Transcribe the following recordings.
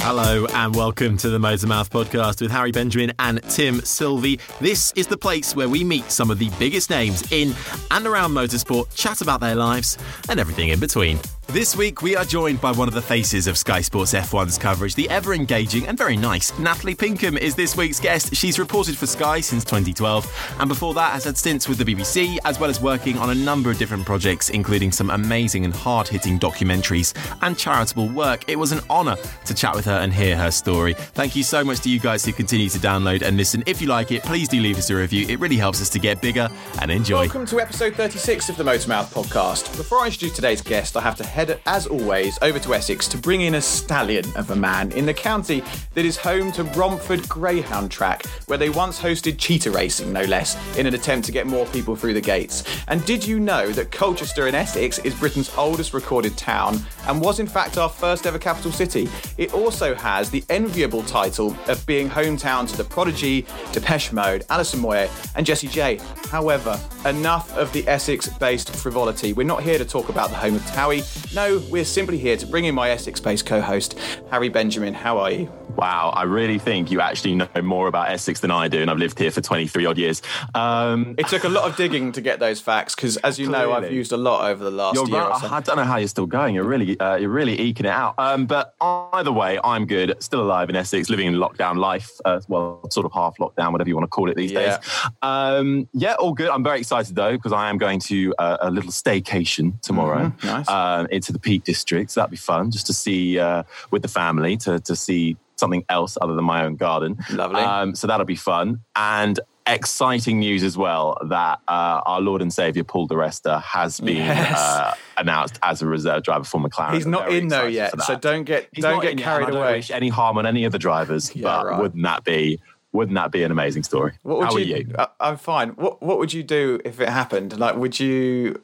Hello and welcome to the Motormouth podcast with Harry Benjamin and Tim Sylvie. This is the place where we meet some of the biggest names in and around motorsport, chat about their lives and everything in between. This week, we are joined by one of the faces of Sky Sports F1's coverage, the ever engaging and very nice Natalie Pinkham is this week's guest. She's reported for Sky since 2012, and before that has had stints with the BBC, as well as working on a number of different projects, including some amazing and hard hitting documentaries and charitable work. It was an honour to chat with her and hear her story. Thank you so much to you guys who continue to download and listen. If you like it, please do leave us a review. It really helps us to get bigger and enjoy. Welcome to episode 36 of the Motormouth podcast. Before I introduce today's guest, I have to head, as always, over to Essex to bring in a stallion of a man in the county that is home to Romford Greyhound Track, where they once hosted cheetah racing, no less, in an attempt to get more people through the gates. And did you know that Colchester in Essex is Britain's oldest recorded town and was in fact our first ever capital city? It also has the enviable title of being hometown to the Prodigy, Depeche Mode, Alison Moyet, and Jessie J. However, enough of the Essex based frivolity. We're not here to talk about the home of Towie. No, we're simply here to bring in my Essex based co host, Harry Benjamin. How are you? Wow, I really think you actually know more about Essex than I do, and I've lived here for 23 odd years. Um, it took a lot of digging to get those facts because, as you clearly. know, I've used a lot over the last you're year. Right. So. I don't know how you're still going. You're really, uh, you're really eking it out. Um, but either way, I'm good. Still alive in Essex, living in lockdown life. Uh, well, sort of half lockdown, whatever you want to call it these yeah. days. Um, yeah, all good. I'm very excited though because I am going to uh, a little staycation tomorrow mm-hmm. nice. Uh, into the Peak District. So that'd be fun just to see uh, with the family to to see something else other than my own garden. Lovely. Um, so that'll be fun. And exciting news as well that uh, our Lord and Savior Paul Resta has been yes. uh, announced as a reserve driver for McLaren. He's not in though yet, so don't get He's don't get carried away. any harm on any of the drivers, yeah, but right. wouldn't that be wouldn't that be an amazing story? What would How you, are you? I'm fine. What What would you do if it happened? Like, would you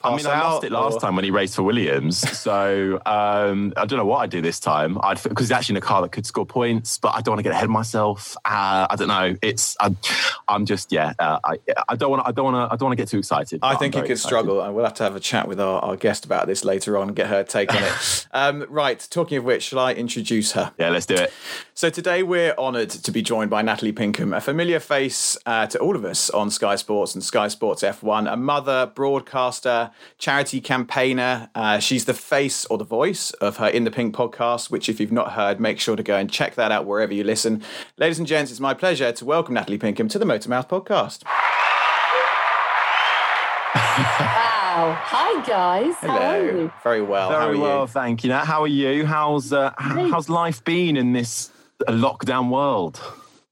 pass I mean, I lost it last or? time when he raced for Williams. so um, I don't know what I'd do this time. I'd because he's actually in a car that could score points, but I don't want to get ahead of myself. Uh, I don't know. It's I, am just yeah. Uh, I I don't want I don't want to I don't want to get too excited. I think he could excited. struggle, and we'll have to have a chat with our, our guest about this later on and get her take on it. um, right. Talking of which, shall I introduce her? Yeah, let's do it. So today we're honoured to be joined by Natalie Pinkham, a familiar face uh, to all of us on Sky Sports and Sky Sports F1, a mother, broadcaster, charity campaigner. Uh, she's the face or the voice of her In the Pink podcast, which, if you've not heard, make sure to go and check that out wherever you listen. Ladies and gents, it's my pleasure to welcome Natalie Pinkham to the Motormouth podcast. Wow. Hi, guys. Hello. How are you? Very well. Very well, you? thank you. Now how are you? How's uh, how's life been in this a lockdown world?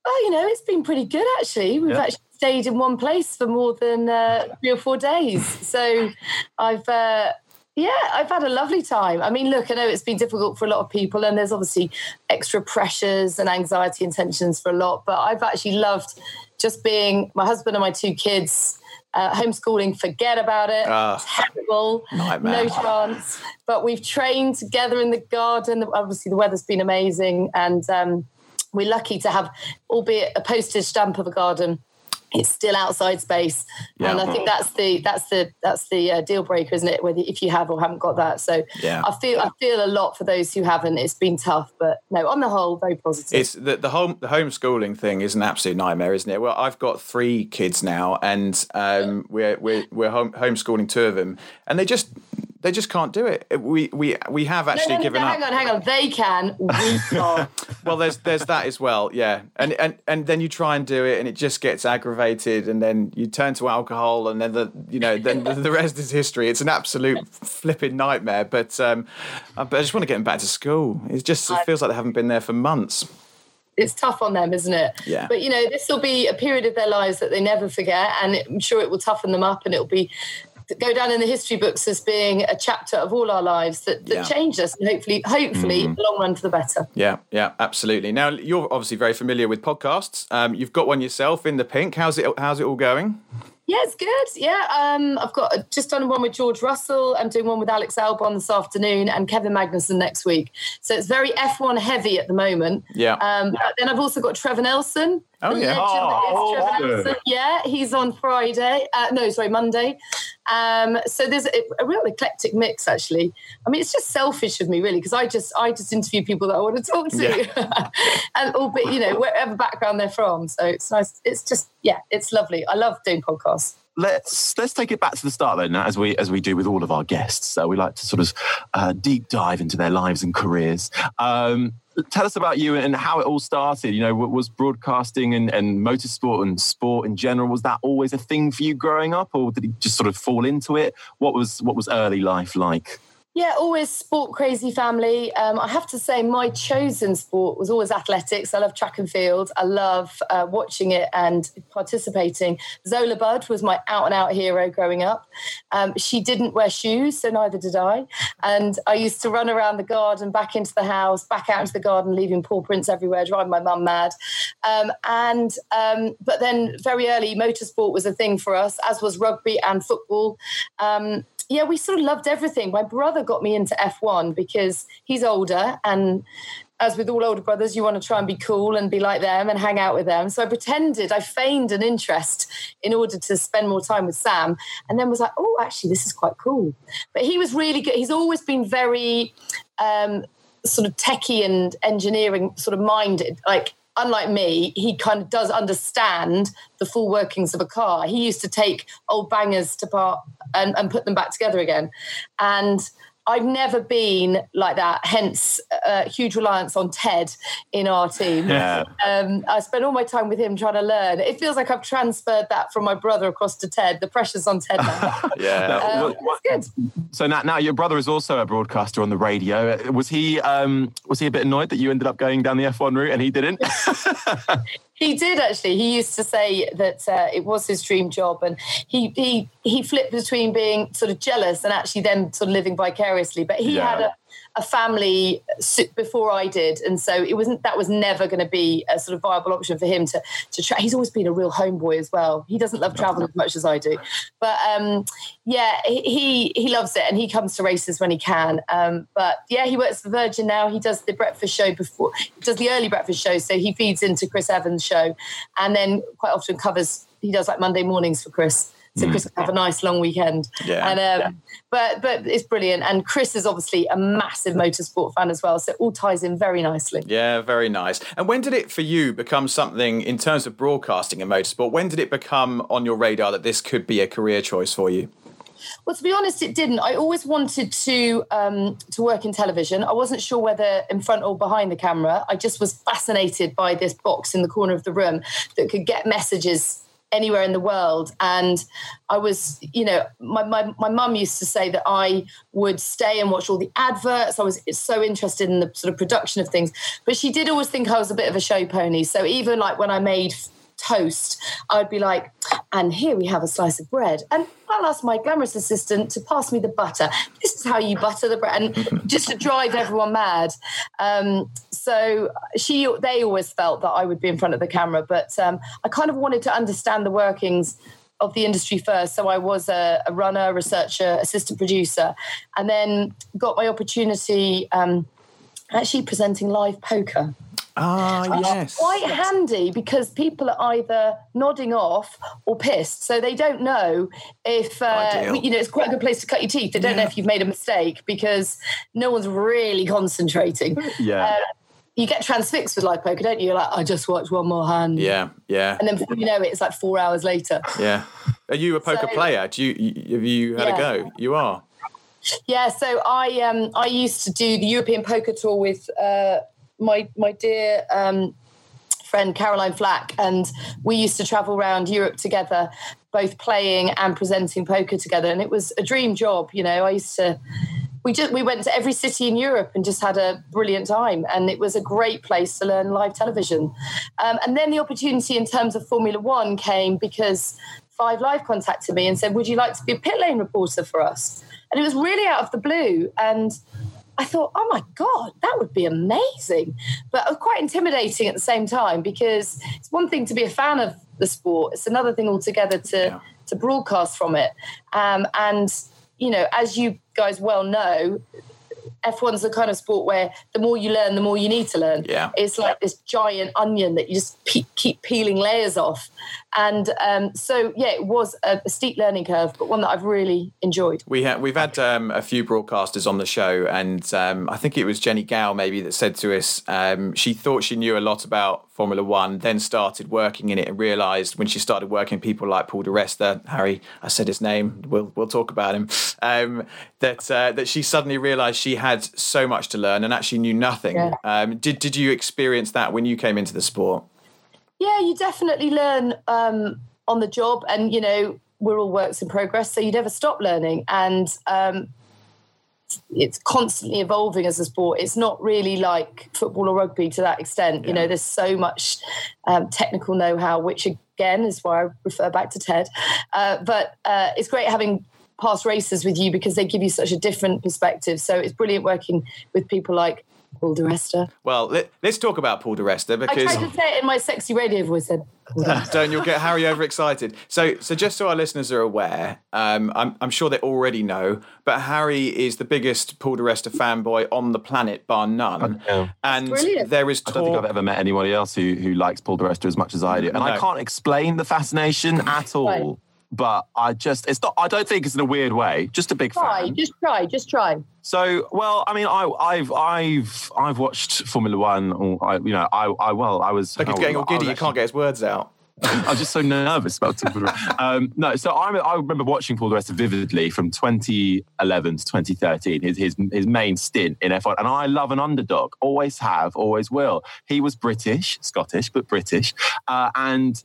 Oh, you know, it's been pretty good actually. We've yeah. actually stayed in one place for more than uh, three or four days. So I've, uh, yeah, I've had a lovely time. I mean, look, I know it's been difficult for a lot of people, and there's obviously extra pressures and anxiety and tensions for a lot, but I've actually loved just being my husband and my two kids. Uh, homeschooling, forget about it. Uh, Terrible. Nightmare. No chance. But we've trained together in the garden. Obviously, the weather's been amazing. And um, we're lucky to have, albeit a postage stamp of a garden, it's still outside space. Yeah. and i think that's the that's the that's the uh, deal breaker isn't it? Whether if you have or haven't got that. So yeah. i feel i feel a lot for those who haven't. It's been tough but no on the whole very positive. It's the, the home the homeschooling thing is an absolute nightmare isn't it? Well i've got three kids now and um, we're we're, we're home, homeschooling two of them. And they just they just can't do it. We we we have actually no, no, given no, up. Hang on, hang on. They can. We can't. well, there's there's that as well. Yeah, and and and then you try and do it, and it just gets aggravated, and then you turn to alcohol, and then the you know then the, rest is history. It's an absolute flipping nightmare. But um, I, but I just want to get them back to school. It just it feels like they haven't been there for months it's tough on them, isn't it? Yeah. But you know, this will be a period of their lives that they never forget, and I'm sure it will toughen them up, and it'll be go down in the history books as being a chapter of all our lives that, that yeah. changed us and hopefully hopefully mm. long run for the better yeah yeah absolutely now you're obviously very familiar with podcasts um, you've got one yourself in the pink how's it how's it all going Yeah, it's good. Yeah, um, I've got just done one with George Russell. I'm doing one with Alex Albon this afternoon and Kevin Magnussen next week. So it's very F1 heavy at the moment. Yeah. Um, but then I've also got Trevor Nelson. Oh, yeah. legend Oh, awesome. Yeah, he's on Friday. Uh, no, sorry, Monday. Um, so there's a, a real eclectic mix, actually. I mean, it's just selfish of me, really, because I just I just interview people that I want to talk to, and all but you know whatever background they're from. So it's nice. It's just yeah, it's lovely. I love doing podcasts. let's let's take it back to the start then, as we as we do with all of our guests. So we like to sort of uh, deep dive into their lives and careers. Um, tell us about you and how it all started. You know, was broadcasting and, and motorsport and sport in general? Was that always a thing for you growing up, or did you just sort of fall into it? What was what was early life like? Yeah, always sport crazy family. Um, I have to say, my chosen sport was always athletics. I love track and field. I love uh, watching it and participating. Zola Budd was my out and out hero growing up. Um, she didn't wear shoes, so neither did I. And I used to run around the garden, back into the house, back out into the garden, leaving paw prints everywhere, driving my mum mad. Um, and um, but then very early, motorsport was a thing for us, as was rugby and football. Um, yeah, we sort of loved everything. My brother got me into F1 because he's older and as with all older brothers, you want to try and be cool and be like them and hang out with them. So I pretended, I feigned an interest in order to spend more time with Sam, and then was like, oh, actually, this is quite cool. But he was really good. He's always been very um, sort of techie and engineering sort of minded. Like, unlike me, he kind of does understand the full workings of a car. He used to take old bangers to part and, and put them back together again. And I've never been like that, hence uh, huge reliance on Ted in our team. Yeah. Um, I spend all my time with him trying to learn. It feels like I've transferred that from my brother across to Ted. The pressure's on Ted now. Yeah. Um, what- good. So now, now your brother is also a broadcaster on the radio. Uh, Was he um, was he a bit annoyed that you ended up going down the F1 route and he didn't? He did actually. He used to say that uh, it was his dream job, and he he he flipped between being sort of jealous and actually then sort of living vicariously. But he Yeah. had a, a family before I did, and so it wasn't that was never going to be a sort of viable option for him to to try. He's always been a real homeboy as well. He doesn't love travel as much as I do, but um, yeah, he he- he loves it, and he comes to races when he can. Um, but yeah, he works for Virgin now. He does the breakfast show before, he does the early breakfast show, so he feeds into Chris Evans' show, and then quite often covers. He does like Monday mornings for Chris. So Chris can have a nice long weekend. Yeah. And um, but but it's brilliant. And Chris is obviously a massive motorsport fan as well. So it all ties in very nicely. Yeah, very nice. And when did it for you become something in terms of broadcasting and motorsport? When did it become on your radar that this could be a career choice for you? Well, to be honest, it didn't. I always wanted to um, to work in television. I wasn't sure whether in front or behind the camera. I just was fascinated by this box in the corner of the room that could get messages anywhere in the world. And I was, you know, my my my mum used to say that I would stay and watch all the adverts. I was so interested in the sort of production of things. But she did always think I was a bit of a show pony. So even like when I made toast, I'd be like, and here we have a slice of bread. And I'll ask my glamorous assistant to pass me the butter. This is how you butter the bread. And just to drive everyone mad. Um, so she, they always felt that I would be in front of the camera, but um, I kind of wanted to understand the workings of the industry first. So I was a, a runner, researcher, assistant producer, and then got my opportunity um, actually presenting live poker. Ah, It's quite handy because people are either nodding off or pissed, so they don't know if uh, you know. It's quite a good place to cut your teeth. They don't know if you've made a mistake because no one's really concentrating. Yeah. Uh, you get transfixed with live poker, don't you? You're like, I just watched one more hand. Yeah, yeah, And then before you know it, it's like four hours later. yeah. Are you a poker So- player? Do you, you have you had Yeah. a go? You are. Yeah, so I um I used to do the European Poker Tour with uh, my my dear um, friend Caroline Flack, and we used to travel around Europe together, both playing and presenting poker together, and it was a dream job. You know, I used to. We just we went to every city in Europe and just had a brilliant time, and it was a great place to learn live television. Um, and then the opportunity in terms of Formula One came because Five Live contacted me and said, "Would you like to be a pit lane reporter for us?" And it was really out of the blue. And I thought, oh my God, that would be amazing. But quite intimidating at the same time because it's one thing to be a fan of the sport, it's another thing altogether to, yeah. to broadcast from it. Um, and, you know, as you guys well know, F1's the kind of sport where the more you learn, the more you need to learn. Yeah. It's like this giant onion that you just pe- keep peeling layers off. And um, so, yeah, it was a, a, steep learning curve, but one that I've really enjoyed. We ha- we've had um, a few broadcasters on the show, and um, I think it was Jennie Gow maybe that said to us um, she thought she knew a lot about Formula One, then started working in it and realised when she started working people like Paul di Resta, Harry, I said his name, we'll we'll talk about him, um, that uh, that she suddenly realised she had so much to learn and actually knew nothing. Yeah. Um, did did you experience that when you came into the sport? Yeah, you definitely learn um, on the job, and you know we're all works in progress, so you never stop learning, and um, it's constantly evolving as a sport. It's not really like football or rugby to that extent. Yeah. You know, there's so much um, technical know-how, which again is why I refer back to Ted. Uh, but uh, it's great having past races with you because they give you such a different perspective. So it's brilliant working with people like Paul di Resta. Well, let, us talk about Paul di Resta because I tried to say it in my sexy radio voice. Then don't you'll get Harry overexcited. So, so just so our listeners are aware, um, I'm, I'm sure they already know, but Harry is the biggest Paul di Resta fanboy on the planet, bar none. And there is. Talk... I don't think I've ever met anybody else who who likes Paul di Resta as much as I do, and no. I can't explain the fascination at all. Right but I just it's not. I don't think it's in a weird way. Just a big try, fan. Just try, just try. So, well, I mean, I, have I've I've watched Formula One. I, you know, I, I well, I was. Look, he's getting all giddy. You can't get his words out. I'm just so nervous about talking. um, no, so I, I remember watching Paul di Resta vividly from 2011 to 2013. His his his main stint in F1, and I love an underdog. Always have, always will. He was British, Scottish, but British, uh, and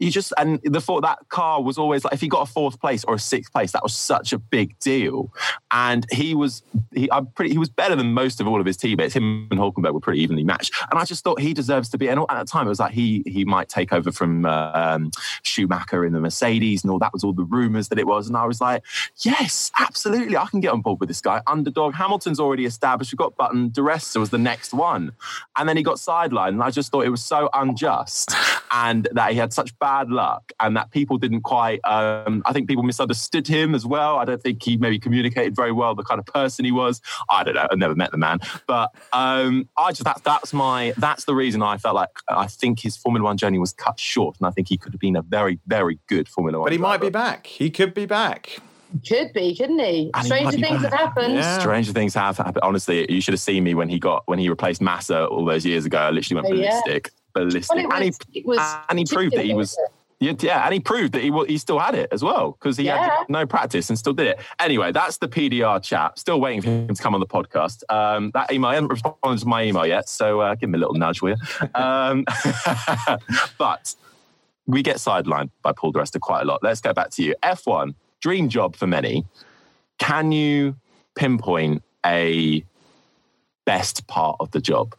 you just and the thought that car was always like if he got a fourth place or a sixth place, that was such a big deal. And he was he I'm pretty he was better than most of all of his teammates. Him and Hulkenberg were pretty evenly matched. And I just thought he deserves to be. And at the time, it was like he he might take over from um, Schumacher in the Mercedes and all that was all the rumors that it was. And I was like, yes, absolutely, I can get on board with this guy. Underdog. Hamilton's already established. We've got Button. Di Resta was the next one, and then he got sidelined. And I just thought it was so unjust and that he had such bad bad luck and that people didn't quite um, i think people misunderstood him as well i don't think he maybe communicated very well the kind of person he was i don't know i've never met the man but um, i just that, that's my that's the reason i felt like i think his formula one journey was cut short and i think he could have been a very very good formula one but he driver. might be back he could be back could be, couldn't he? And Stranger he things have happened. Yeah. Stranger things have happened. Honestly, you should have seen me when he got when he replaced Massa all those years ago. I literally went ballistic. Yeah ballistic. Well, was, and he, and he proved that he was. Yeah, and he proved that he he still had it as well because he yeah. had no practice and still did it. Anyway, that's the PDR chat. Still waiting for him to come on the podcast. Um, that email, I haven't responded to my email yet, so uh, give him a little nudge, will you? Um, but we get sidelined by Paul di Resta quite a lot. Let's go back to you. F1, dream job for many. Can you pinpoint a best part of the job?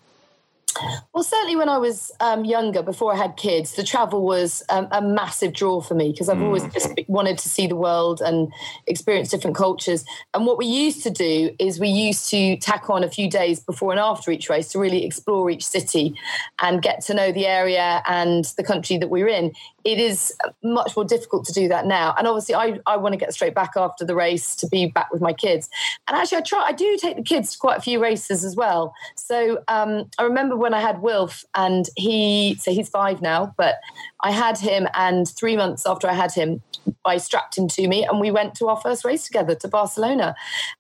Well, certainly when I was um, younger, before I had kids, the travel was um, a massive draw for me because I've mm. always just wanted to see the world and experience different cultures. And what we used to do is we used to tack on a few days before and after each race to really explore each city and get to know the area and the country that we're in it is much more difficult to do that now. And obviously, I, I want to get straight back after the race to be back with my kids. And actually, I try. I do take the kids to quite a few races as well. So um, I remember when I had Wilf, and he so he's five now, but I had him, and three months after I had him, I strapped him to me, and we went to our first race together to Barcelona,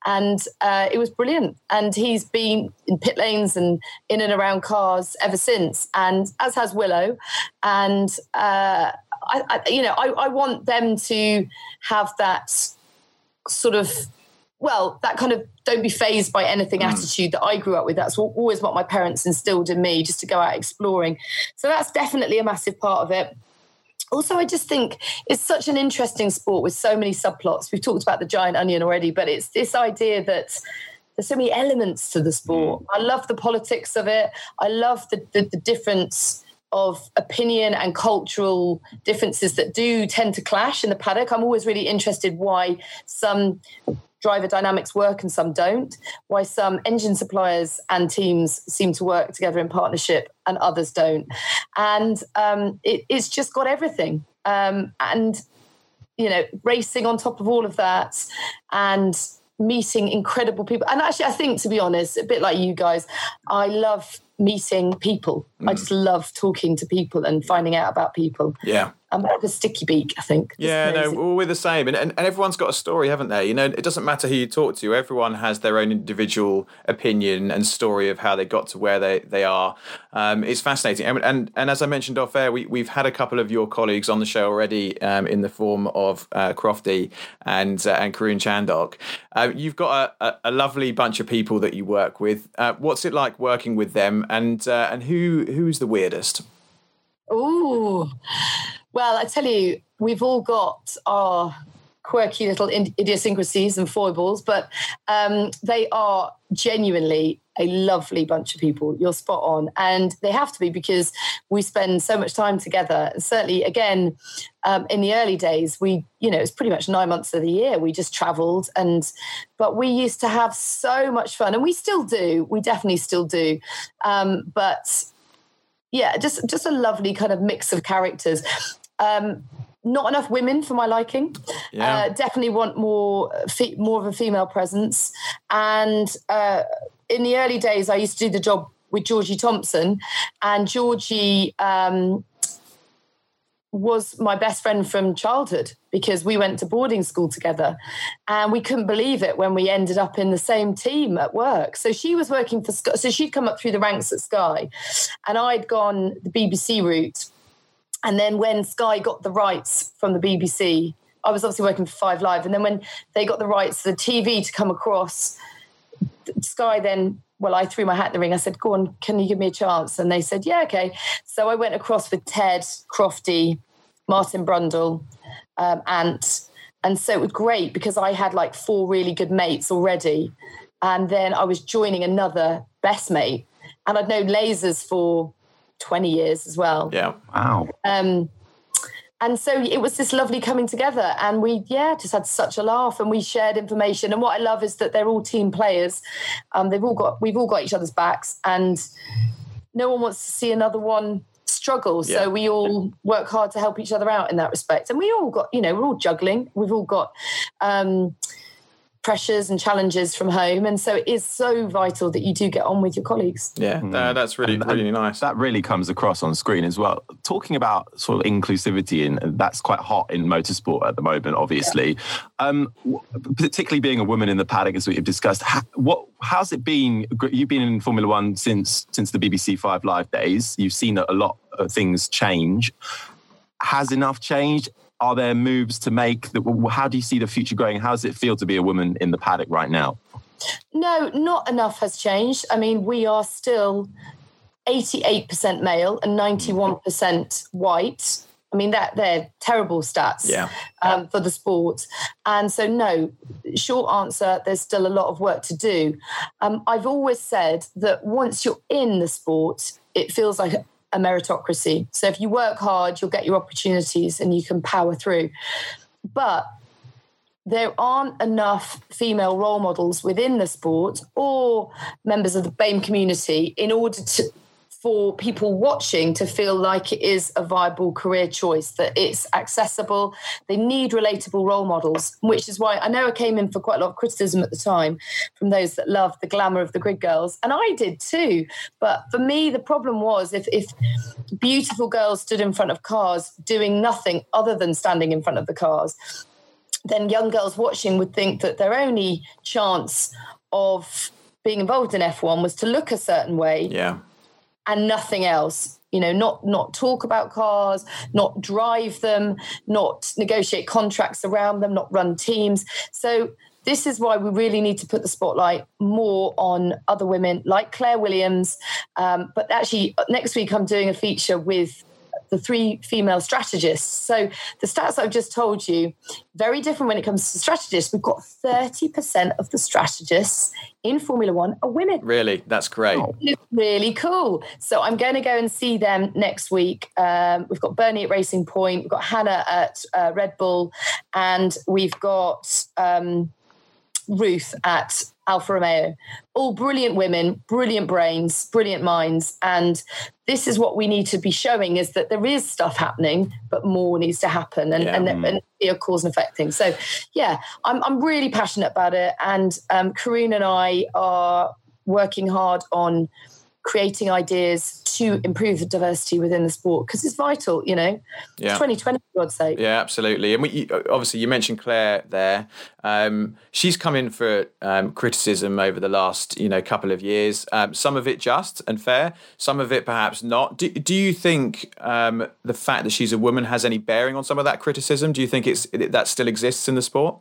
and uh, it was brilliant. And he's been in pit lanes and in and around cars ever since, and as has Willow, and. Uh, I, I, you know, I, I want them to have that sort of well, that kind of don't be phased by anything mm. attitude that I grew up with. That's always what my parents instilled in me, just to go out exploring. So that's definitely a massive part of it. Also, I just think it's such an interesting sport with so many subplots. We've talked about the giant onion already, but it's this idea that there's so many elements to the sport. Mm. I love the politics of it. I love the, the, the difference of opinion and cultural differences that do tend to clash in the paddock. I'm always really interested why some driver dynamics work and some don't, why some engine suppliers and teams seem to work together in partnership and others don't. And um, it, it's just got everything. Um, and, you know, racing on top of all of that and meeting incredible people. And actually, I think, to be honest, a bit like you guys, I love meeting people. Mm. I just love talking to people and finding out about people. Yeah. I'm like a sticky beak, I think. Yeah, no, well, we're the same. And, and, and everyone's got a story, haven't they? You know, it doesn't matter who you talk to, everyone has their own individual opinion and story of how they got to where they, they are. Um, it's fascinating. And, and, and as I mentioned off air, we, we've had a couple of your colleagues on the show already um, in the form of uh, Crofty and, uh, and Karun Chandhok. Uh, you've got a, a, a, lovely bunch of people that you work with. Uh, what's it like working with them? And, uh, and who who's the weirdest? Oh, well, I tell you, we've all got our quirky little idiosyncrasies and foibles, but um, they are genuinely a lovely bunch of people. You're spot on. And they have to be because we spend so much time together. Certainly, again, um, in the early days, we, you know, it's pretty much nine months of the year. We just traveled and, but we used to have so much fun and we still do. We definitely still do. Um, but yeah, just, just a lovely kind of mix of characters. Um, not enough women for my liking. Yeah. Uh, definitely want more fe- more of a female presence. And uh, in the early days, I used to do the job with Georgie Thompson, and Georgie um, was my best friend from childhood because we went to boarding school together and we couldn't believe it when we ended up in the same team at work. So she was working for sky so she'd come up through the ranks at sky and i'd gone the bbc route. And then when Sky got the rights from the BBC, I was obviously working for Five Live, and then when they got the rights for the TV to come across, Sky then well, I threw my hat in the ring. I said, "Go on, can you give me a chance?" And they said, "Yeah, okay." So I went across with Ted, Crofty, Martin Brundle, um, Ant, and so it was great because I had like four really good mates already, and then I was joining another best mate, and I'd known lasers for 20 years as well. Yeah. Wow. Um, and so it was this lovely coming together. And we yeah just had such a laugh and we shared information. And what i love is that they're all team players. Um, they've all got we've all got each other's backs and no one wants to see another one struggle. Yeah. so we all work hard to help each other out in that respect. And we all got you know we're all juggling. We've all got um, pressures and challenges from home. And so it is so vital that you do get on with your colleagues. Yeah, mm. uh, that's really, and, really nice. That really comes across on screen as well. Talking about sort of inclusivity, and that's quite hot in motorsport at the moment, obviously. Yeah. Um, particularly being a woman in the paddock, as we've discussed, how, what, how's it been? You've been in Formula One since, since the BBC Five Live days. You've seen a lot of things change. Has enough changed? Are there moves to make? how do you see the future going? How does it feel to be a woman in the paddock right now? No, not enough has changed. I mean, we are still 88% male and 91% white. I mean, that they're terrible stats yeah. um, for the sport. And so, no, short answer, there's still a lot of work to do. Um, I've always said that once you're in the sport, it feels like a meritocracy. So if you work hard, you'll get your opportunities and you can power through. But there aren't enough female role models within the sport or members of the BAME community in order to for people watching to feel like it is a viable career choice, that it's accessible. They need relatable role models, which is why I know I came in for quite a lot of criticism at the time from those that loved the glamour of the grid girls. And I did too. But for me, the problem was if, if beautiful girls stood in front of cars doing nothing other than standing in front of the cars, then young girls watching would think that their only chance of being involved in F1 was to look a certain way. Yeah and nothing else. You know not not talk about cars not drive them not negotiate contracts around them not run teams. So this is why we really need to put the spotlight more on other women like claire williams. Um, but actually next week i'm doing a feature with the three female strategists. So the stats I've just told you, very different when it comes to strategists. We've got 30% of the strategists in Formula One are women. Really? That's great. Really cool. So I'm going to go and see them next week. Um, we've got Bernie at Racing Point, we've got Hannah at uh, Red Bull, and we've got. Um, Ruth at Alfa Romeo. All brilliant women, brilliant brains, brilliant minds. And this is what we need to be showing is that there is stuff happening, but more needs to happen and, yeah. and, and be a cause and effect thing. So, yeah, I'm, I'm really passionate about it. And um, Karun and I are working hard on creating ideas to improve the diversity within the sport because it's vital, you know. Yeah. 2020, for God's sake. Yeah, absolutely. And we, obviously, you mentioned Claire there. Um, she's come in for um, criticism over the last, you know, couple of years. Um, some of it just and fair, some of it perhaps not. Do, do you think um, the fact that she's a woman has any bearing on some of that criticism? Do you think it's that still exists in the sport?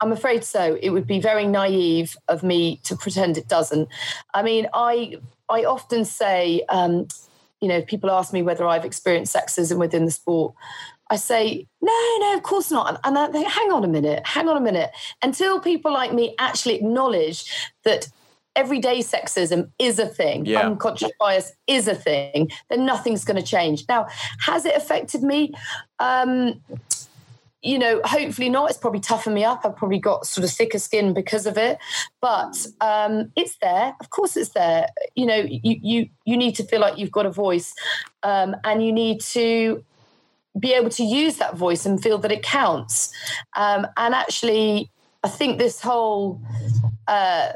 I'm afraid so. It would be very naive of me to pretend it doesn't. I mean, I I often say, um, you know, people ask me whether I've experienced sexism within the sport. I say, no, no, of course not. And I think, hang on a minute, hang on a minute. Until people like me actually acknowledge that everyday sexism is a thing, yeah. unconscious bias is a thing, then nothing's going to change. Now, has it affected me? Um, you know, hopefully not. It's probably toughened me up. I've probably got sort of thicker skin because of it. But um, it's there. Of course, it's there. You know, you you you need to feel like you've got a voice, um, and you need to be able to use that voice and feel that it counts. Um, and actually, I think this whole uh,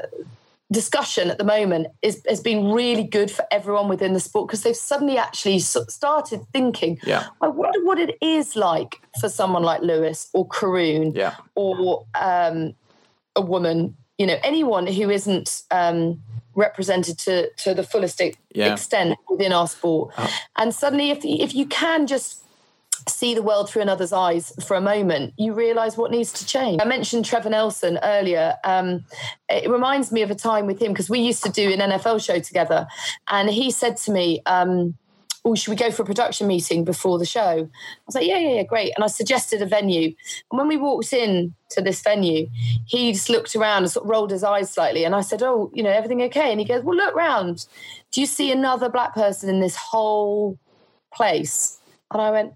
discussion at the moment is, has been really good for everyone within the sport because they've suddenly actually started thinking, yeah. I wonder what it is like for someone like Lewis or Karun yeah. or um, a woman, you know, anyone who isn't um, represented to, to the fullest yeah. extent within our sport. Oh. And suddenly, if, if you can just see the world through another's eyes for a moment, you realize what needs to change. I mentioned Trevor Nelson earlier. Um, it reminds me of a time with him because we used to do an NFL show together. And he said to me, um, oh, should we go for a production meeting before the show? I was like, yeah, yeah, yeah, great. And I suggested a venue. And when we walked in to this venue, he just looked around and sort of rolled his eyes slightly. And I said, oh, you know, everything okay? And he goes, well, look round. Do you see another black person in this whole place? And I went,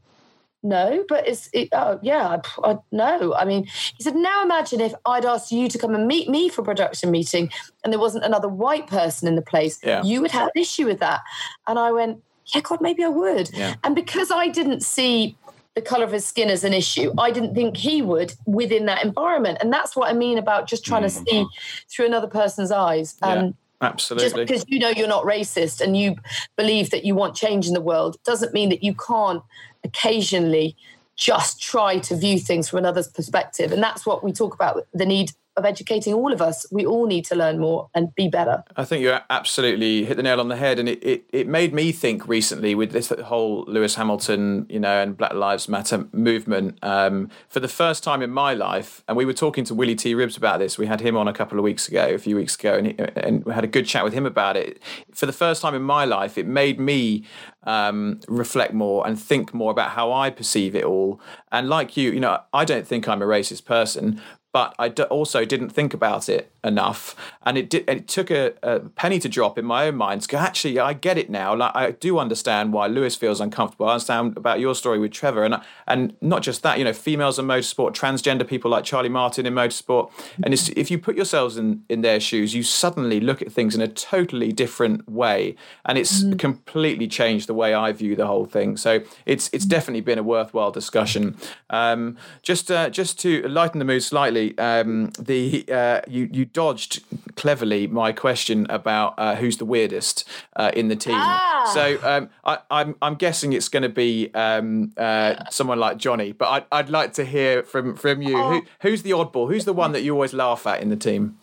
no, but it's it, oh yeah, I, I, no. I mean, he said, now imagine if I'd asked you to come and meet me for a production meeting, and there wasn't another white person in the place. Yeah. You would have an issue with that. And I went, yeah, God, maybe I would. Yeah. And because I didn't see the color of his skin as an issue, I didn't think he would within that environment. And that's what I mean about just trying mm-hmm. to see through another person's eyes. Um, yeah. Absolutely. Just because you know you're not racist and you believe that you want change in the world doesn't mean that you can't occasionally just try to view things from another's perspective. And that's what we talk about the need of educating all of us. We all need to learn more and be better. I think you absolutely hit the nail on the head. And it, it, it made me think recently with this whole Lewis Hamilton, you know, and Black Lives Matter movement. Um, for the first time in my life, and we were talking to Willy T. Ribbs about this. We had him on a couple of weeks ago, a few weeks ago, and, he, and we had a good chat with him about it. For the first time in my life, it made me um, reflect more and think more about how I perceive it all. And like you, you know, I don't think I'm a racist person, but I d- also didn't think about it enough, and it did. it took a, a, penny to drop in my own mind. Because actually, I get it now. Like I do understand why Lewis feels uncomfortable. I understand about your story with Trevor, and and not just that. You know, females in motorsport, transgender people like Charlie Martin in motorsport, and if you put yourselves in in their shoes, you suddenly look at things in a totally different way, and it's mm. completely changed the way I view the whole thing. So it's it's definitely been a worthwhile discussion. Um, just uh, just to lighten the mood slightly um, the uh, you you dodged cleverly my question about uh, who's the weirdest uh, in the team. Ah. So um, I, am I'm, I'm guessing it's going to be um, uh, someone like Johnny, but I'd, I'd like to hear from from you. Oh. Who, who's the oddball? Who's the one that you always laugh at in the team?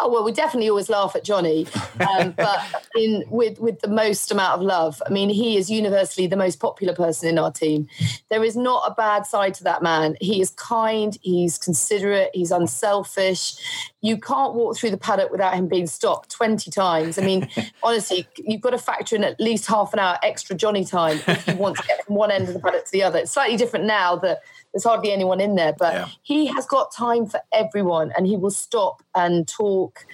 Oh well, we definitely always laugh at Johnny, um, but in with with the most amount of love. I mean, he is universally the most popular person in our team. There is not a bad side to that man. He is kind. He's considerate. He's unselfish. You can't walk through the paddock without him being stopped twenty times. I mean, honestly, you've got to factor in at least half an hour extra Johnny time if you want to get from one end of the paddock to the other. It's slightly different now that there's hardly anyone in there, but yeah. he has got time for everyone and he will stop and talk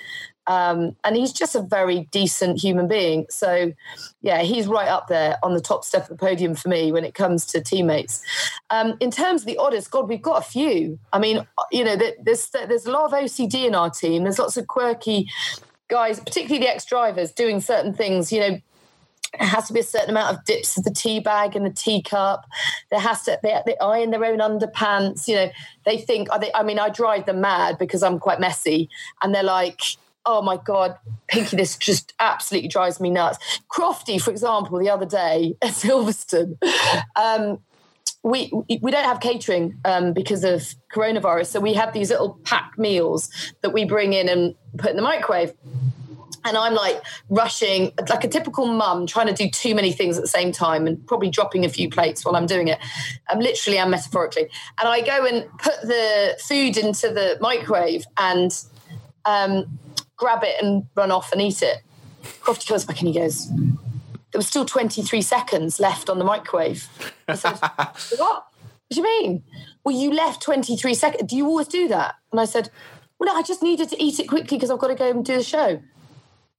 Um, and he's just a very decent human being. So, yeah, he's right up there on the top step of the podium for me when it comes to teammates. Um, in terms of the oddest, God, we've got a few. I mean, you know, there's there's a lot of OCD in our team. There's lots of quirky guys, particularly the ex-drivers, doing certain things. You know, it has to be a certain amount of dips of the tea bag and the teacup. There has to they, they iron their own underpants. You know, they think. They, I mean, I drive them mad because I'm quite messy, and they're like, "Oh my god, Pinky, this just absolutely drives me nuts." Crofty, for example, the other day at Silverstone. Um, we we don't have catering um, because of coronavirus, so we have these little pack meals that we bring in and put in the microwave and I'm like rushing, like a typical mum, trying to do too many things at the same time and probably dropping a few plates while I'm doing it. I'm literally and metaphorically. And I go and put the food into the microwave and um, grab it and run off and eat it. Crofty comes back and he goes, There was still 23 seconds left on the microwave. I said, What? What do you mean? Well, you left 23 seconds. Do you always do that? And I said, Well, no, I just needed to eat it quickly because I've got to go and do the show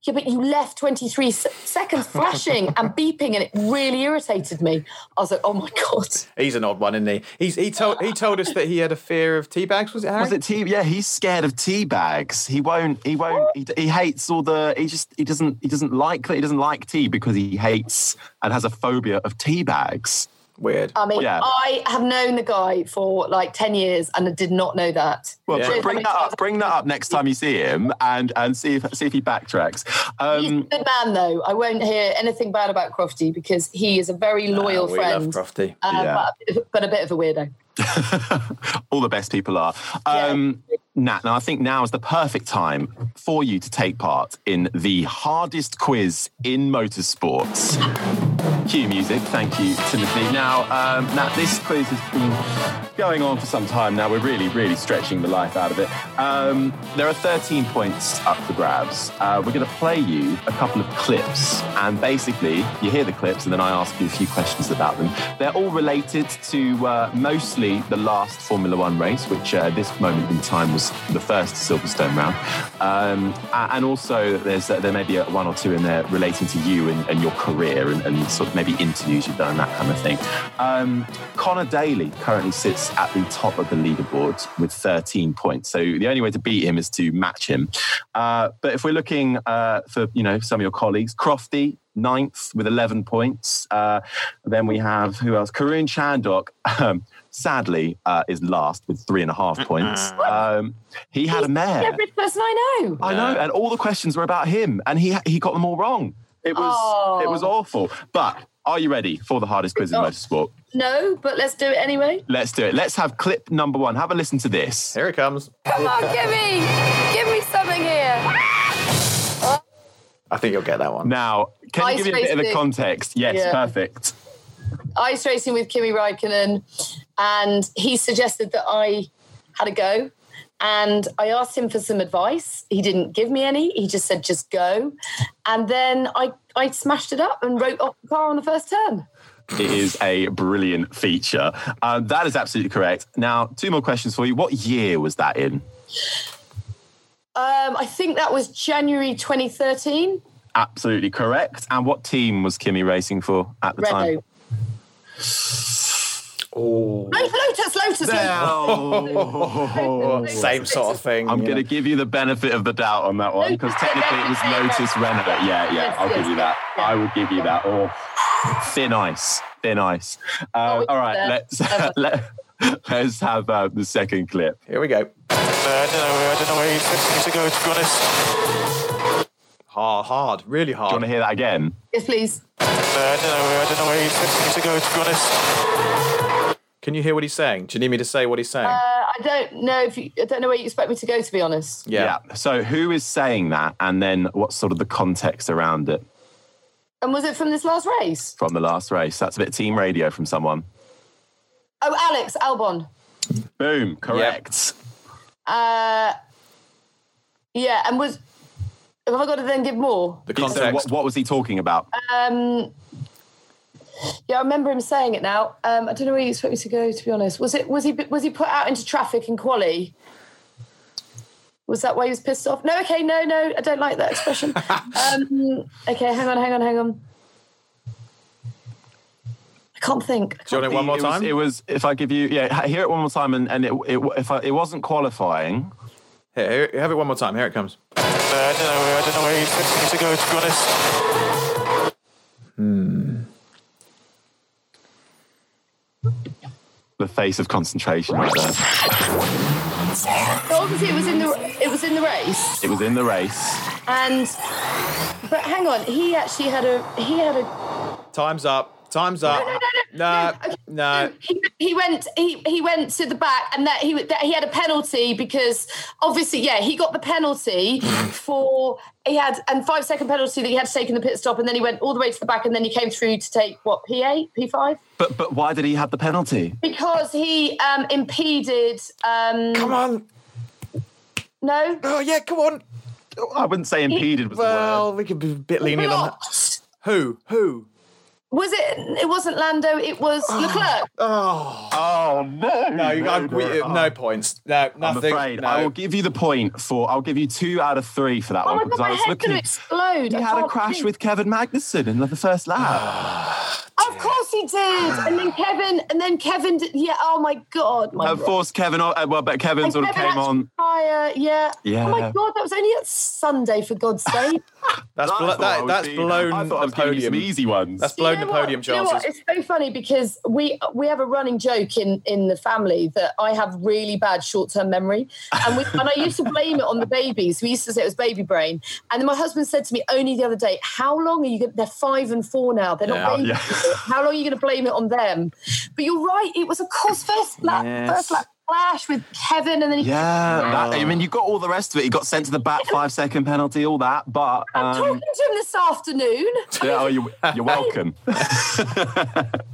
yeah, but you left 23 seconds flashing and beeping, and it really irritated me. I was like, oh my God. He's an odd one, isn't he? He's, he, told, he told us that he had a fear of tea bags. Was it Harry? Was it tea? Yeah, he's scared of tea bags. He won't, he won't, he, he hates all the, he just, he doesn't, he doesn't like that. He doesn't like tea because he hates and has a phobia of tea bags. Weird. I mean, yeah. I have known the guy for like 10 years and I did not know that. Well, yeah. bring that up. Bring that up next time you see him and and see if see if he backtracks. Um, He's a good man, though. I won't hear anything bad about Crofty because he is a very loyal uh, we friend. Love Crofty. Uh, yeah. but, but, a bit of a weirdo. All the best people are. Um, yeah. Nat, now I think now is the perfect time for you to take part in the hardest quiz in motorsports. Cue music. Thank you, Timothy. Now, um, Nat, this quiz has been going on for some time now. We're really, really stretching the life out of it. Um, there are 13 points up for grabs. Uh, we're going to play you a couple of clips, and basically, you hear the clips, and then I ask you a few questions about them. They're all related to uh, mostly the last Formula One race, which uh, at this moment in time was the first Silverstone round, um, and also there's there may be one or two in there relating to you and, and your career and, and, sort of maybe interviews you've done and that kind of thing. Um, Conor Daly currently sits at the top of the leaderboard with 13 points, so the only way to beat him is to match him. Uh, but if we're looking uh, for you know some of your colleagues, Crofty ninth with 11 points. Uh, then we have who else? Karun Chandhok. Um, sadly, uh, is last with three and a half points. Um, he had a mare. Every person I know. I know, and all the questions were about him, and he he got them all wrong. It was oh. it was awful. But are you ready for the hardest quiz in oh. motorsport? No, but let's do it anyway. Let's do it. Let's have clip number one. Have a listen to this. Here it comes. Come on, give me, give me something here. I think you'll get that one. Now, can Ice you give me a bit of the context? Yes, yeah. perfect. Ice racing with Kimi Raikkonen and he suggested that I had a go. And I asked him for some advice. He didn't give me any. He just said, just go. And then I, I smashed it up and wrote off the car on the first turn. It is a brilliant feature. Um, that is absolutely correct. Now, two more questions for you. What year was that in? Um, I think that was January 2013. Absolutely correct. And what team was Kimi racing for at the Renault. time? Oh. Lotus, Lotus, oh. Same sort of thing. I'm yeah. going to give you the benefit of the doubt on that one because technically it was Lotus Renault. Yeah, yeah, I'll give you that. I will give you that. Oh, thin ice, thin ice. Uh, oh, all right, let's let, let's have uh, the second clip. Here we go. Uh, I don't know. I don't know where you expect me to go. To be honest. Hard, hard, really hard. Do you want to hear that again? Yes, please. Uh, I don't know. I don't know where you expect me to go. To be honest. Can you hear what he's saying? Do you need me to say what he's saying? Uh, I don't know if you, I don't know where you expect me to go. To be honest. Yeah. yeah. So who is saying that, and then what's sort of the context around it? And was it from this last race? From the last race. That's a bit team radio from someone. Oh, Alex Albon. Boom. Correct. Yep. Uh, yeah, and was have I got to then give more? The context. So what, what was he talking about? Um, yeah, I remember him saying it now. Um, I don't know where you expect me to go. To be honest, was it was he was he put out into traffic in Quali? Was that why he was pissed off? No, okay, no, no, I don't like that expression. um, okay, hang on, hang on, hang on. I can't think. Do you want it one more it was, time? it was if I give you yeah, hear it one more time, and, and it, it if I, it wasn't qualifying. Here, here, have it one more time. Here it comes. Uh, I don't know. I don't know where he's expecting me to go. To be honest. The face of concentration right there. So obviously, it was in the it was in the race, It was in the race. and but hang on, he actually had a he had a Time's up. Time's up. no, no, no, no, okay, no. He, he went he, he went to the back and that he that he had a penalty because obviously yeah he got the penalty for he had and five second penalty that he had to take in the pit stop and then he went all the way to the back and then he came through to take what P8 P5 But but why did he have the penalty? because he um impeded um Come on. no Oh, yeah, come on. I wouldn't say impeded was the Well, word. we could be a bit lenient on that. Who? Who? Was it it wasn't Lando it was ah. Leclerc Oh. Oh no! No, you got we, uh, no points. No, I'm nothing. afraid no. I will give you the point for. I'll give you two out of three for that oh one because god I was head's looking. gonna explode He I had a crash think. with Kevin Magnussen in the first lap. Ah, of course he did. And then Kevin, and then Kevin, did, yeah. Oh my god, my Of course, Kevin. Uh, well, but Kevin And sort of Kevin came had on. Prior, yeah. Yeah. Oh my god, that was only at Sunday for God's sake. That's I blo- that, that's being- blown I thought I the was giving you podium. some easy ones. That's blown You know the what? podium You know. It's so funny because we we have a running joke in in the family that I have really bad short term memory, and we, and I used to blame it on the babies. We used to say it was baby brain, and then my husband said to me only the other day, "How long are you? going They're five and four now. They're Yeah. not babies. Yeah. How long are you going to blame it on them?" But you're right. It was a course first lap, Yes. first lap clash with Kevin, and then he Yeah, that, I mean, you got all the rest of it. He got sent to the back, five second penalty, all that. But I'm um, talking to him this afternoon. yeah, oh, you, you're welcome.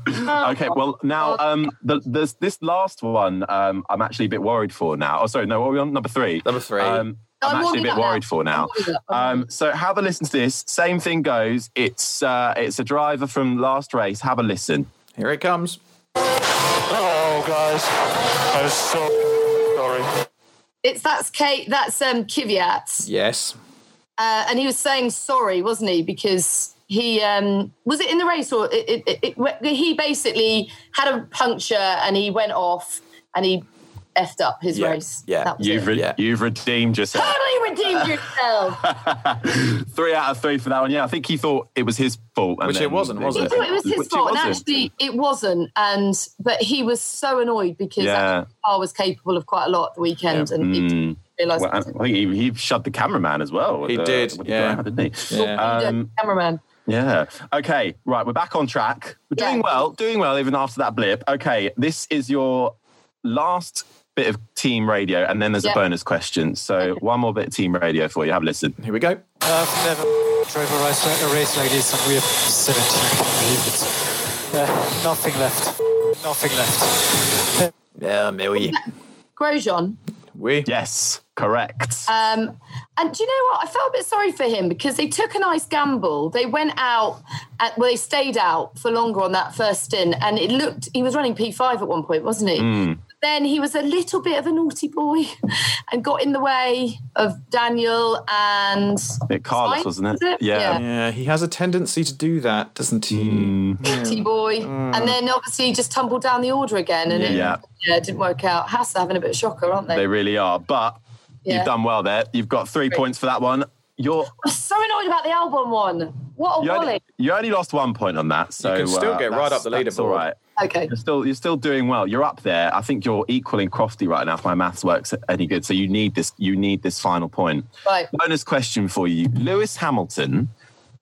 okay, well now um, the, this this last one, um, I'm actually a bit worried for now. Oh, sorry, no, what are we on number three? Number three. Um, I'm I'm actually a bit up now. worried for now. I'm warming up, I'm Um, so have a listen to this. Same thing goes. It's uh, it's a driver from last race. Have a listen. Here it comes. Oh, guys, I'm so sorry. It's that's Kate. That's um Kvyat. Yes. uh, and he was saying sorry, wasn't he? Because he um, was it in the race or it, it, it, it, he basically had a puncture and he went off and he effed up his Yeah, race. yeah. You've re- Yeah. you've redeemed yourself. totally redeemed yourself. three out of three for that one. Yeah, I think he thought it was his fault, and Which it wasn't, was he it? thought it was his Which fault, and actually it wasn't. And but he was so annoyed because Yeah. that car was capable of quite a lot at the weekend, and he Mm. didn't realise. Well, I think he, he shut the cameraman as well. He with, uh, did, yeah. ground, didn't he? Yeah. Um, cameraman. Yeah. Okay. Right. We're back on track. We're doing Yeah. well. Doing well even after that blip. Okay. This is your last bit of team radio, and then there's Yeah. a bonus question. So one more bit of team radio for you. Have a listen. Here we go. I've never drove a race, a race like this, and we have 17. I can't believe it. Uh, nothing left. Nothing left. Yeah, Millie. Grosjean. We. Yes. Correct. Um, and do you know what? I felt a bit sorry for him because they took a nice gamble. They went out, at, well, they stayed out for longer on that first stint, and it looked he was running P5 at one point, wasn't he? Hmm. Then he was a little bit of a naughty boy and got in the way of Daniel and Bit Carlos, Sainz, wasn't it? was it? Yeah. Yeah. Yeah, he has a tendency to do that, doesn't he? Mm. naughty boy. And then obviously he just tumbled down the order again, and it, Yeah. yeah, it didn't work out. Haas are having a bit of shocker, aren't they? They really are. But Yeah. you've done well there. You've got three Great. points for that one. You're I'm so annoyed about the Albon one. What a you wally. only, you only lost one point on that. So you can still uh, get right up the that's all leaderboard. right. Okay. You're still you're still doing well. You're up there. I think you're equaling Crofty right now if my maths works any good. So you need this you need this final point. Right. Bonus question for you. Lewis Hamilton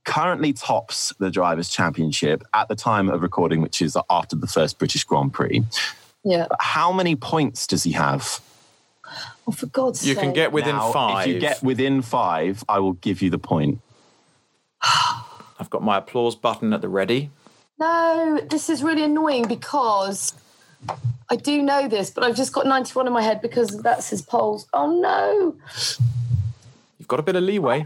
currently tops the drivers championship at the time of recording which is after the first British Grand Prix. Yeah. How many points does he have? Oh, for God's You sake. You can get within Now, five. If you get within 5, I will give you the point. I've got my applause button at the ready. No, this is really annoying because I do know this, but I've just got 91 in my head because that's his poles. Oh no. You've got a bit of leeway.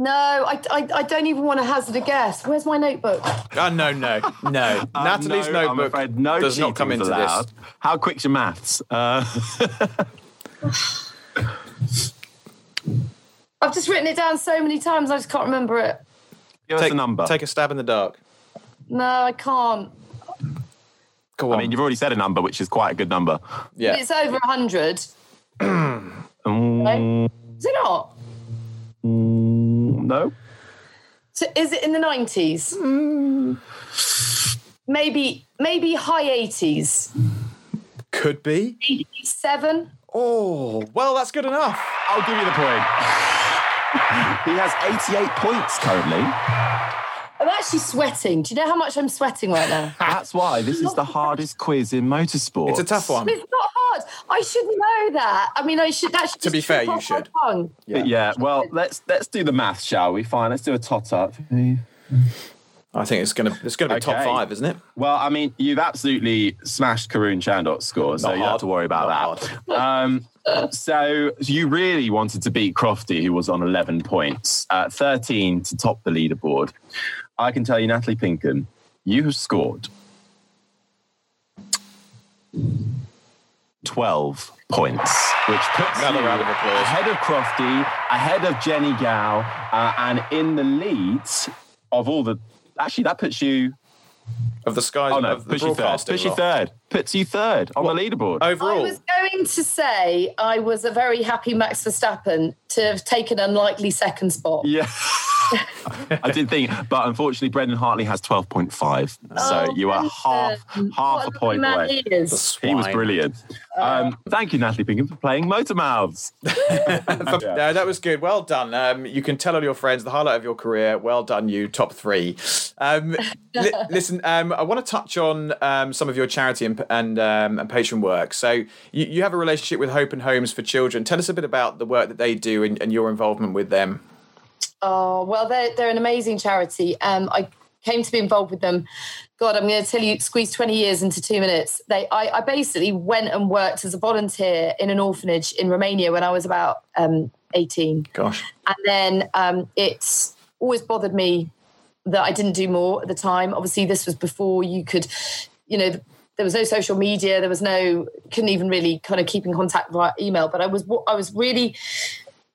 No, I, I, I don't even want to hazard a guess. Where's my notebook? Oh, no, no, no. Uh, Natalie's no, I'm notebook no does not come into allowed. this. How quick's your maths? Uh, I've just written it down so many times. I just can't remember it. Give us Take a number. Take a stab in the dark. No, I can't. Go on. I mean, you've already said a number, which is quite a good number. yeah. It's over hundred. Mm, Is it not? no. So is it in the nineties? Mm. Maybe, maybe high eighties. Could be. Eighty-seven. Oh, well, that's good enough. I'll give you the point. he has 88 points currently. I'm actually sweating. Do you know how much I'm sweating right now? That's why this is the hardest quiz in motorsport. It's a tough one. It's not hard. I should know that. I mean, I should. That should To be fair, you should. tongue. Yeah. well, let's let's do the math, shall we? Fine, let's do a tot up. I think it's gonna it's gonna be top five, isn't it? Well, I mean, you've absolutely smashed Karun Chandok's score, so Not you don't have hard. to worry about Not that. Um, so you really wanted to beat Crofty, who was on 11 points, uh, 13 to top the leaderboard. I can tell you, Natalie Pinkham, you have scored 12 points, which puts Another you round of applause. ahead of Crofty, ahead of Jennie Gow, uh, and in the leads of all the. Actually, that puts you Of the skies Oh no, of the push you third. Push you third. Puts you third on What? the leaderboard. Overall. I was going to say I was a very happy Max Verstappen to have taken an unlikely second spot. yeah. I did think, but unfortunately, Brendan Hartley has twelve point five, so Oh, you are half half a point man away. he was brilliant. Um, thank you, Natalie Pinkham, for playing Motor Mouths. No, that was good. Well done. Um, you can tell all your friends the highlight of your career. Well done, you top three. Um, li- listen, um, I want to touch on um, some of your charity and and, um, and patron work. So you, you have a relationship with Hope and Homes for Children. Tell us a bit about the work that they do and, and your involvement with them. Oh well, they're they're an amazing charity. Um, I came to be involved with them. God, I'm going to tell you, squeeze 20 years into two minutes. They, I, I basically went and worked as a volunteer in an orphanage in Romania when I was about um, 18. Gosh, And then um, it's always bothered me that I didn't do more at the time. Obviously, this was before you could, you know, there was no social media. There was no, couldn't even really kind of keep in contact via email. But I was, I was really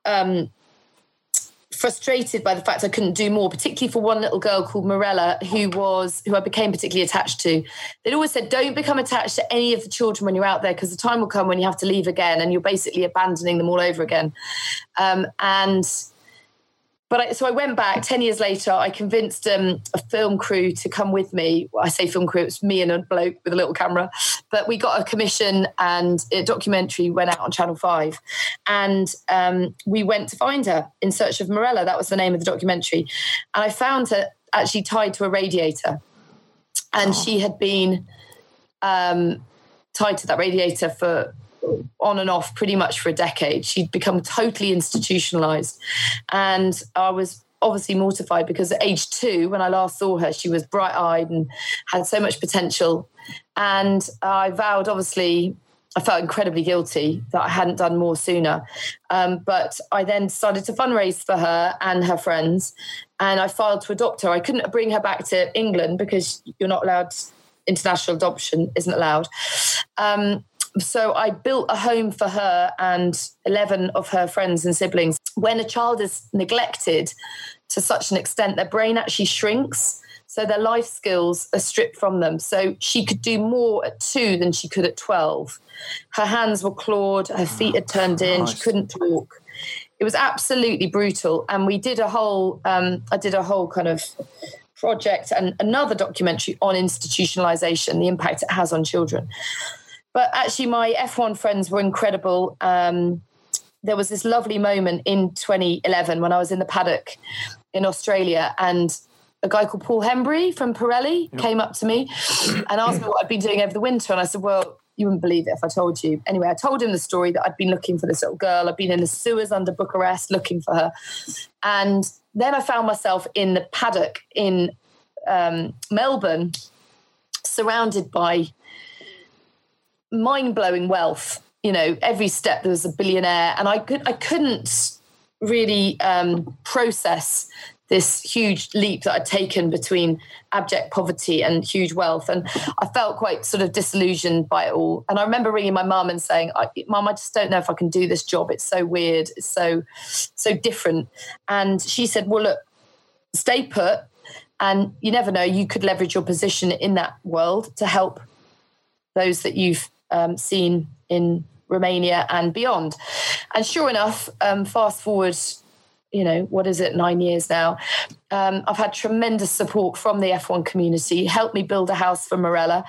um, frustrated by the fact I couldn't do more, particularly for one little girl called Morella, who was who I became particularly attached to. They'd always said, "Don't become attached to any of the children when you're out there, because the time will come when you have to leave again, and you're basically abandoning them all over again." Um, and but I, so I went back 10 years later. I convinced um, a film crew to come with me. Well, I say film crew, it's me and a bloke with a little camera. But we got a commission and a documentary went out on Channel 5. And um, we went to find her in search of Morella. That was the name of the documentary. And I found her actually tied to a radiator. And she had been um, tied to that radiator for on and off pretty much for a decade. She'd become totally institutionalized. And I was obviously mortified because at age two, when I last saw her, she was bright eyed and had so much potential. And I vowed, obviously, I felt incredibly guilty that I hadn't done more sooner. Um, but I then decided to fundraise for her and her friends. And I filed to adopt her. I couldn't bring her back to England because you're not allowed, international adoption isn't allowed. Um, so I built a home for her and 11 of her friends and siblings. When a child is neglected to such an extent, their brain actually shrinks. So their life skills are stripped from them. So she could do more at two than she could at 12. Her hands were clawed, her feet had turned in, she couldn't talk. It was absolutely brutal. And we did a whole, um, I did a whole kind of project and another documentary on institutionalization, the impact it has on children. But actually, my F1 friends were incredible. Um, there was this lovely moment in 2011 when I was in the paddock in Australia, and a guy called Paul Hembery from Pirelli came up to me and asked me what I'd been doing over the winter. And I said, Well, you wouldn't believe it if I told you. Anyway, I told him the story that I'd been looking for this little girl. I'd been in the sewers under Bucharest looking for her. And then I found myself in the paddock in um, Melbourne, surrounded by mind-blowing wealth. You know, every step there was a billionaire, and I could I couldn't really um, process this huge leap that I'd taken between abject poverty and huge wealth. And I felt quite sort of disillusioned by it all. And I remember ringing my mum and saying, Mum, I just don't know if I can do this job. It's so weird. It's so, so different. And she said, Well, look, stay put. And you never know, you could leverage your position in that world to help those that you've um, seen in Romania and beyond. And sure enough, um, fast forward you know, what is it, nine years now. Um, I've had tremendous support from the F1 community, helped me build a house for Morella,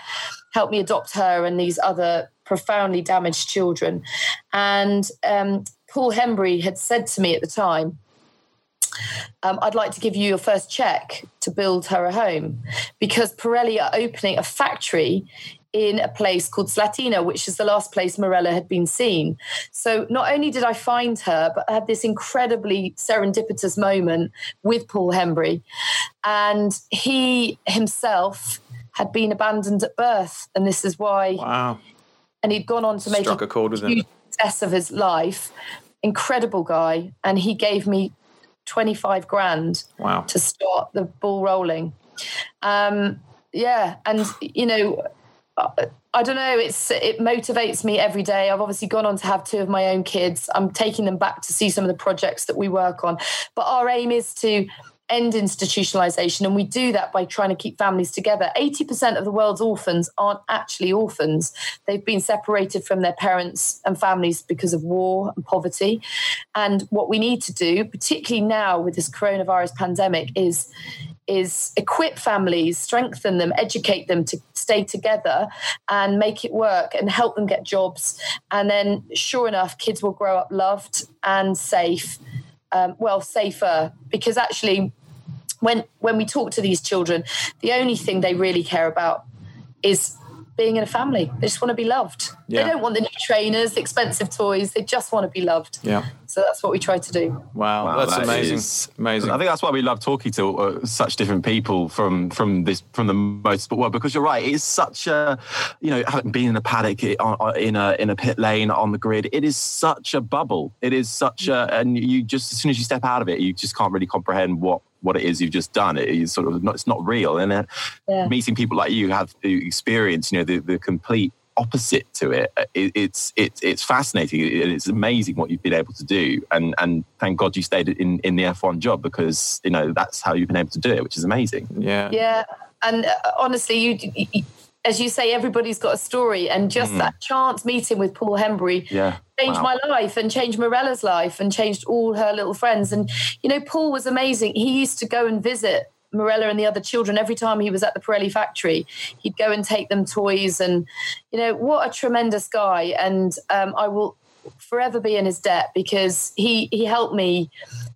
helped me adopt her and these other profoundly damaged children. And um, Paul Hembery had said to me at the time, um, I'd like to give you your first check to build her a home because Pirelli are opening a factory in a place called Slatina, which is the last place Mirella had been seen. So not only did I find her, but I had this incredibly serendipitous moment with Paul Hembery. And he himself had been abandoned at birth. And this is why. Wow. And he'd gone on to make Struck a, a chord with him. success of his life. Incredible guy. And he gave me 25 grand wow. to start the ball rolling. Um, yeah. And, you know, I don't know. It's it motivates me every day. I've obviously gone on to have two of my own kids. I'm taking them back to see some of the projects that we work on. But our aim is to end institutionalization, and we do that by trying to keep families together. 80% of the world's orphans aren't actually orphans. They've been separated from their parents and families because of war and poverty. And what we need to do, particularly now with this coronavirus pandemic, is is equip families, strengthen them, educate them to stay together and make it work and help them get jobs. And then, sure enough, kids will grow up loved and safe. Um, well, safer because actually, when when we talk to these children, the only thing they really care about is being in a family. They just want to be loved. Yeah. They don't want the new trainers, the expensive toys. They just want to be loved. Yeah. So that's what we try to do. Wow, wow that's that amazing. Is, amazing. I think that's why we love talking to uh, such different people from from this from the motorsport world because you're right. It is such a you know having been in a paddock in a in a pit lane on the grid. It is such a bubble. It is such a and you just as soon as you step out of it, you just can't really comprehend what what it is you've just done. It is sort of not, it's not real. And then yeah. meeting people like you have experience, you know, the, the complete opposite to it. it. It's it's it's fascinating. It's amazing what you've been able to do, and and thank God you stayed in in the F1 job because you know that's how you've been able to do it, which is amazing. Yeah, yeah. And uh, honestly, you, you, as you say, everybody's got a story, and just mm. that chance meeting with Paul Hembery yeah. changed wow. my life and changed Morella's life and changed all her little friends. And you know, Paul was amazing. He used to go and visit Morella and the other children every time he was at the Pirelli factory. He'd go and take them toys, and you know what a tremendous guy. And um, I will forever be in his debt because he he helped me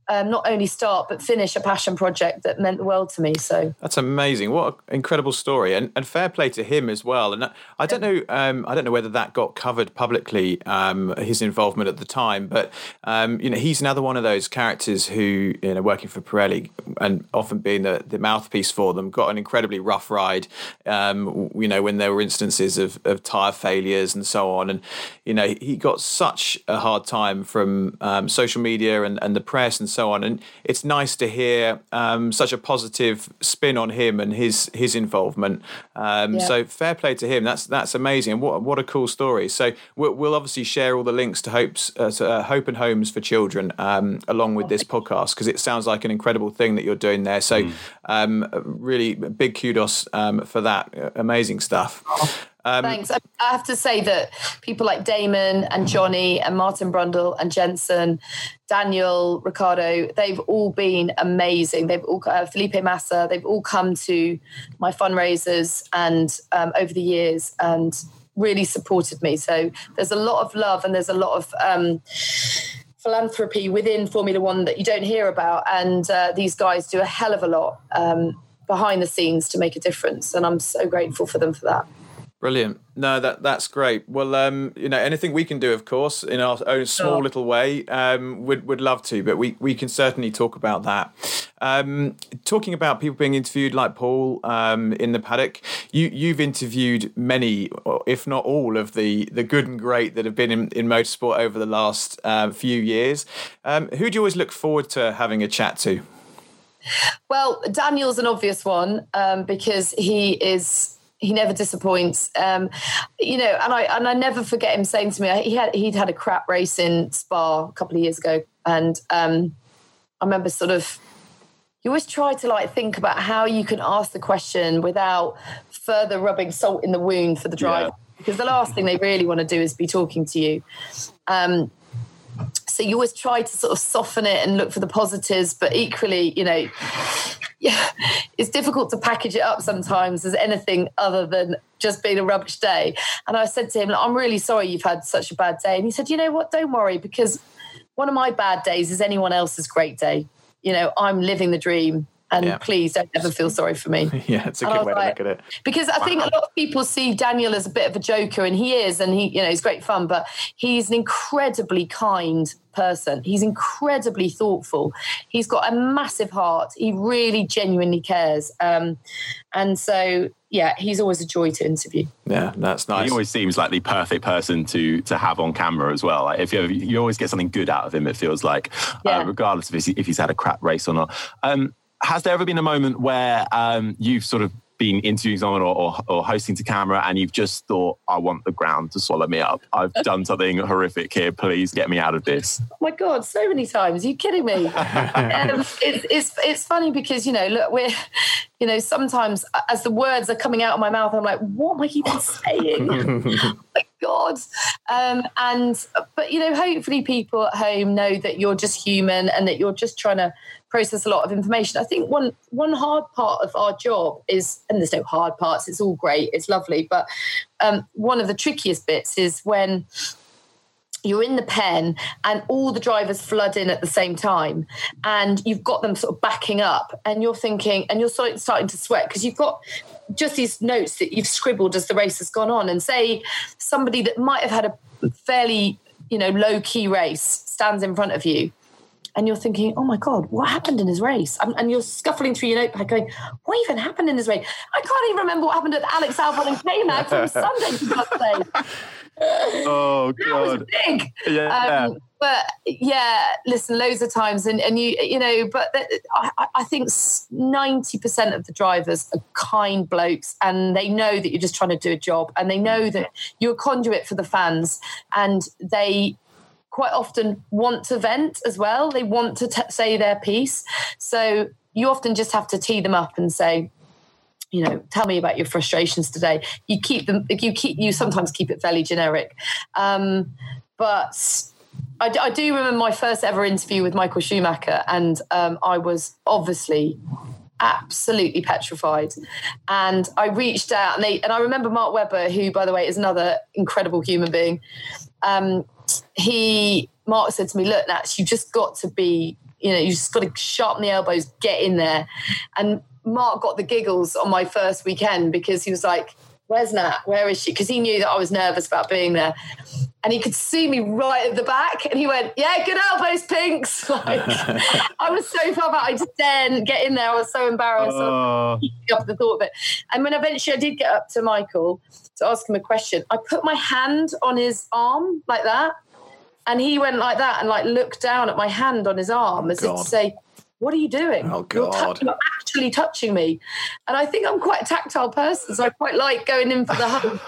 um, not only start but finish a passion project that meant the world to me. So that's amazing. What an incredible story, and, and fair play to him as well. And I don't know, um, I don't know whether that got covered publicly, um, his involvement at the time, but um, you know, he's another one of those characters who, you know, working for Pirelli and often being the, the mouthpiece for them, got an incredibly rough ride. Um, you know, when there were instances of, of tire failures and so on, and you know, he got such a hard time from um, social media and, and the press and so so on. And it's nice to hear um, such a positive spin on him and his his involvement. Um, yeah. So fair play to him. That's that's amazing. And what what a cool story. So we'll, we'll obviously share all the links to hopes uh, to, uh, Hope and Homes for Children um, along with this podcast because it sounds like an incredible thing that you're doing there. So mm. really big kudos um, for that. Amazing stuff. Um, Thanks. I have to say that people like Damon and Johnny and Martin Brundle and Jensen, Daniel, Ricciardo, they've all been amazing. They've all, uh, Felipe Massa, they've all come to my fundraisers and um, over the years and really supported me. So there's a lot of love and there's a lot of um, philanthropy within Formula One that you don't hear about. And uh, these guys do a hell of a lot um, behind the scenes to make a difference. And I'm so grateful for them for that. Brilliant. No, that that's great. Well, um, you know, anything we can do, of course, in our own small sure. little way, um, would would love to. But we we can certainly talk about that. Um, talking about people being interviewed, like Paul um, in the paddock, you you've interviewed many, if not all, of the the good and great that have been in, in motorsport over the last uh, few years. Um, who do you always look forward to having a chat to? Well, Daniel's an obvious one um, because he is he never disappoints. Um, you know, and I and I never forget him saying to me he had he'd had a crap race in Spa a couple of years ago, and um, I remember sort of you always try to like think about how you can ask the question without further rubbing salt in the wound for the driver. Yeah. Because the last thing they really want to do is be talking to you. Um, so you always try to sort of soften it and look for the positives, but equally, you know, yeah, it's difficult to package it up sometimes as anything other than just being a rubbish day. And I said to him, I'm really sorry you've had such a bad day. And he said, you know what, don't worry, because one of my bad days is anyone else's great day. You know, I'm living the dream and yeah. please don't ever feel sorry for me. yeah, it's a good way like, to look at it. Because I wow. think a lot of people see Daniel as a bit of a joker, and he is, and he, you know, he's great fun, but he's an incredibly kind person. He's incredibly thoughtful. He's got a massive heart. He really genuinely cares. Um, and so yeah, he's always a joy to interview. Yeah, that's nice. He always seems like the perfect person to to have on camera as well. Like if you you always get something good out of him, it feels like, uh, yeah. uh, regardless of if he's had a crap race or not. Um, has there ever been a moment where um, you've sort of been interviewing someone or, or, or, hosting to camera and you've just thought, I want the ground to swallow me up. I've done something horrific here. Please get me out of this. Oh my God, so many times. Are you kidding me? um, it's, it's, it's funny because, you know, look, we're, you know, sometimes as the words are coming out of my mouth, I'm like, what am I even saying? oh my God. Um, and, but, you know, hopefully people at home know that you're just human and that you're just trying to process a lot of information. I think one one hard part of our job is, and there's no hard parts. It's all great. It's lovely, but um, one of the trickiest bits is when you're in the pen and all the drivers flood in at the same time and you've got them sort of backing up and you're thinking and you're starting to sweat because you've got just these notes that you've scribbled as the race has gone on and say somebody that might have had a fairly you know low key race stands in front of you and you're thinking, oh my God, what happened in his race? And, you're scuffling through your notepad going, what even happened in his race? I can't even remember what happened at Alex Albon and K-Mag from Sunday, for God's sake. Oh, God. That was big. Yeah. Um, but yeah, listen, loads of times, and, and you you know, but I, I think ninety percent of the drivers are kind blokes, and they know that you're just trying to do a job, and they know that you're a conduit for the fans, and they quite often want to vent as well. They want to t- say their piece. So you often just have to tee them up and say, you know, tell me about your frustrations today. You keep them, you keep, you sometimes keep it fairly generic. Um, but I, I, do remember my first ever interview with Michael Schumacher, and um, I was obviously absolutely petrified. And I reached out, and they, and I remember Mark Webber, who, by the way, is another incredible human being. Um, he Mark said to me, "Look, Nats, you just got to be, you know, you just got to sharpen the elbows, get in there." And Mark got the giggles on my first weekend because he was like, "Where's Nat? Where is she?" Because he knew that I was nervous about being there, and he could see me right at the back, and he went, "Yeah, good elbows, Pinks." Like, I was so far back, I just didn't get in there. I was so embarrassed. Oh. up the thought of it, and when eventually I did get up to Michael to ask him a question, I put my hand on his arm like that and he went like that and like looked down at my hand on his arm as if to say, what are you doing? Oh God! You're, you're, actually touching me, and I think I'm quite a tactile person, so I quite like going in for the hug.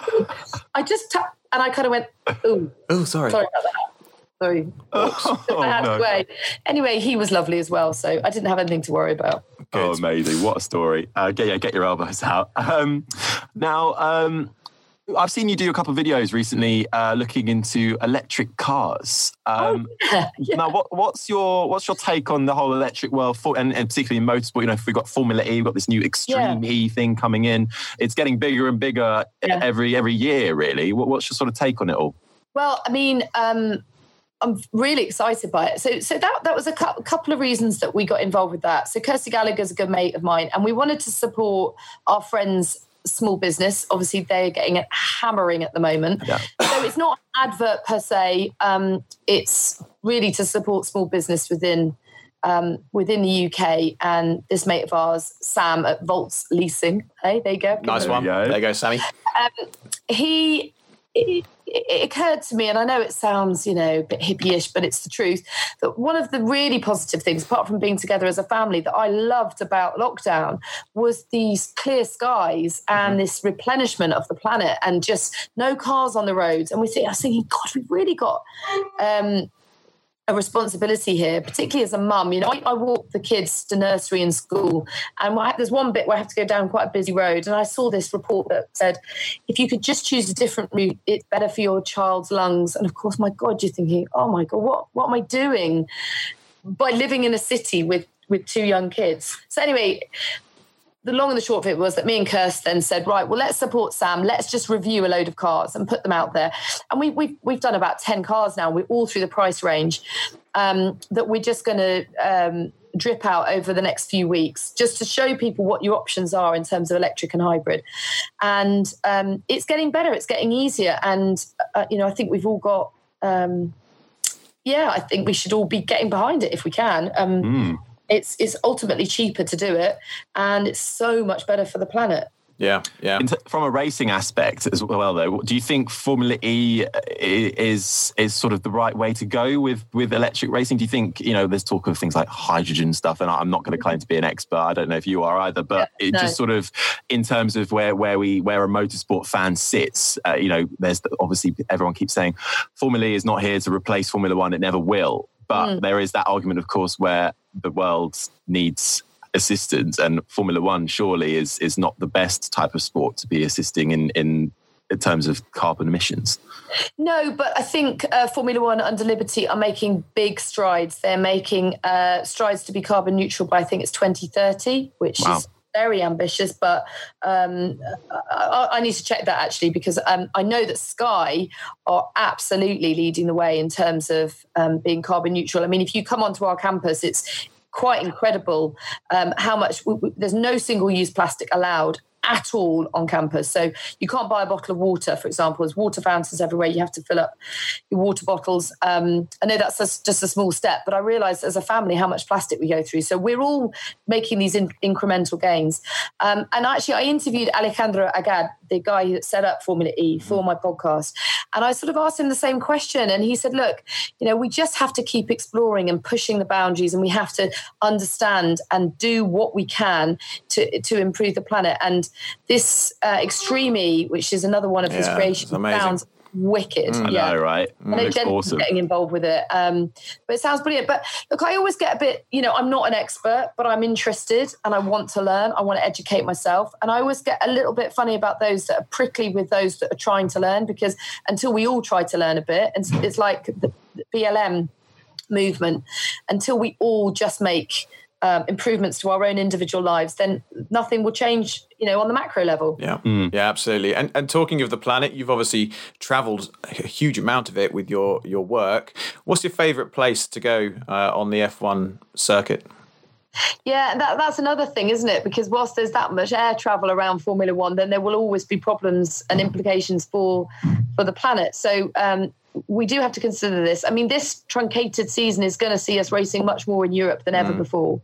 I just tapped, and I kind of went, "Ooh, oh, sorry, sorry about that." Sorry, oh, oh, no. Anyway, he was lovely as well, so I didn't have anything to worry about. Good. Oh, amazing! What a story! Uh, get yeah, get your elbows out. Um, now, um, I've seen you do a couple of videos recently uh, looking into electric cars. Um, oh, yeah, yeah. Now, what, what's your what's your take on the whole electric world, for, and, and, particularly in motorsport? You know, if we've got Formula E, we've got this new Extreme yeah. E thing coming in. It's getting bigger and bigger every every year. Really, what, what's your sort of take on it all? Well, I mean. Um, I'm really excited by it. So, so that that was a couple of reasons that we got involved with that. So, Kirsty Gallagher's a good mate of mine, and we wanted to support our friends small business. Obviously, they're getting it hammering at the moment. Yeah. So it's not an advert per se. Um, it's really to support small business within um, within the UK. And this mate of ours, Sam at Volts Leasing. Hey, there you go. Nice one. There you go, Sammy. Um, he it, it occurred to me, and I know it sounds, you know, a bit hippie-ish, but it's the truth, that one of the really positive things, apart from being together as a family, that I loved about lockdown was these clear skies and mm-hmm. this replenishment of the planet and just no cars on the roads. And we think, I was thinking, God, we've really got um, a responsibility here, particularly as a mum. You know, I, I, walk the kids to nursery and school, and there's one bit where I have to go down quite a busy road, and I saw this report that said if you could just choose a different route, it's better for your child's lungs. And of course, my God, you're thinking, oh my God, what what am I doing by living in a city with with two young kids? So anyway, the long and the short of it was that me and Kirsten said, right, well, let's support Sam. Let's just review a load of cars and put them out there. And we, we've, we've done about 10 cars now. We're all through the price range um, that we're just going to um, drip out over the next few weeks just to show people what your options are in terms of electric and hybrid. And um, it's getting better. It's getting easier. And, uh, you know, I think we've all got, um, yeah, I think we should all be getting behind it if we can. Mm it's it's ultimately cheaper to do it and it's so much better for the planet yeah, yeah. T- from a racing aspect as well, though, do you think Formula E is is sort of the right way to go with with electric racing? Do you think you know there's talk of things like hydrogen stuff, and I'm not going to claim to be an expert. I don't know if you are either, but yeah, it no. just sort of in terms of where where we where a motorsport fan sits, uh, you know, there's obviously everyone keeps saying Formula E is not here to replace Formula One. It never will. But mm. there is that argument, of course, where the world needs assistance, and Formula One surely is is not the best type of sport to be assisting in in in terms of carbon emissions. No, but I think uh, Formula One under Liberty are making big strides. They're making uh, strides to be carbon neutral by I think it's 2030, which wow. is very ambitious, but um, I, I, need to check that actually because um, I know that Sky are absolutely leading the way in terms of um, being carbon neutral. I mean, if you come onto our campus, it's quite incredible um, how much there's no single use plastic allowed at all on campus. So you can't buy a bottle of water, for example. There's water fountains everywhere. You have to fill up your water bottles. Um, I know that's a, just a small step, but I realise as a family how much plastic we go through. So we're all making these in, incremental gains. Um, and actually, I interviewed Alejandro Agag, the guy that set up Formula E for mm-hmm. my podcast, and I sort of asked him the same question, and he said, "Look, you know, we just have to keep exploring and pushing the boundaries, and we have to understand and do what we can to to improve the planet." And this uh, Extreme, which is another one of his creations, sounds wicked. Mm, yeah, know, right? Mm, I know awesome. getting involved with it, um, but it sounds brilliant. But look, I always get a bit, you know, I'm not an expert, but I'm interested and I want to learn. I want to educate myself, and I always get a little bit funny about those that are prickly with those that are trying to learn because until we all try to learn a bit, and it's like the BLM movement, until we all just make um, improvements to our own individual lives, then nothing will change, you know, on the macro level. Yeah, mm. yeah, absolutely. And and talking of the planet, you've obviously travelled a huge amount of it with your your work. What's your favourite place to go uh, on the F1 circuit? Yeah, that, that's another thing, isn't it? Because whilst there's that much air travel around Formula One, then there will always be problems and implications for for the planet. So um, we do have to consider this. I mean, this truncated season is going to see us racing much more in Europe than ever mm. before,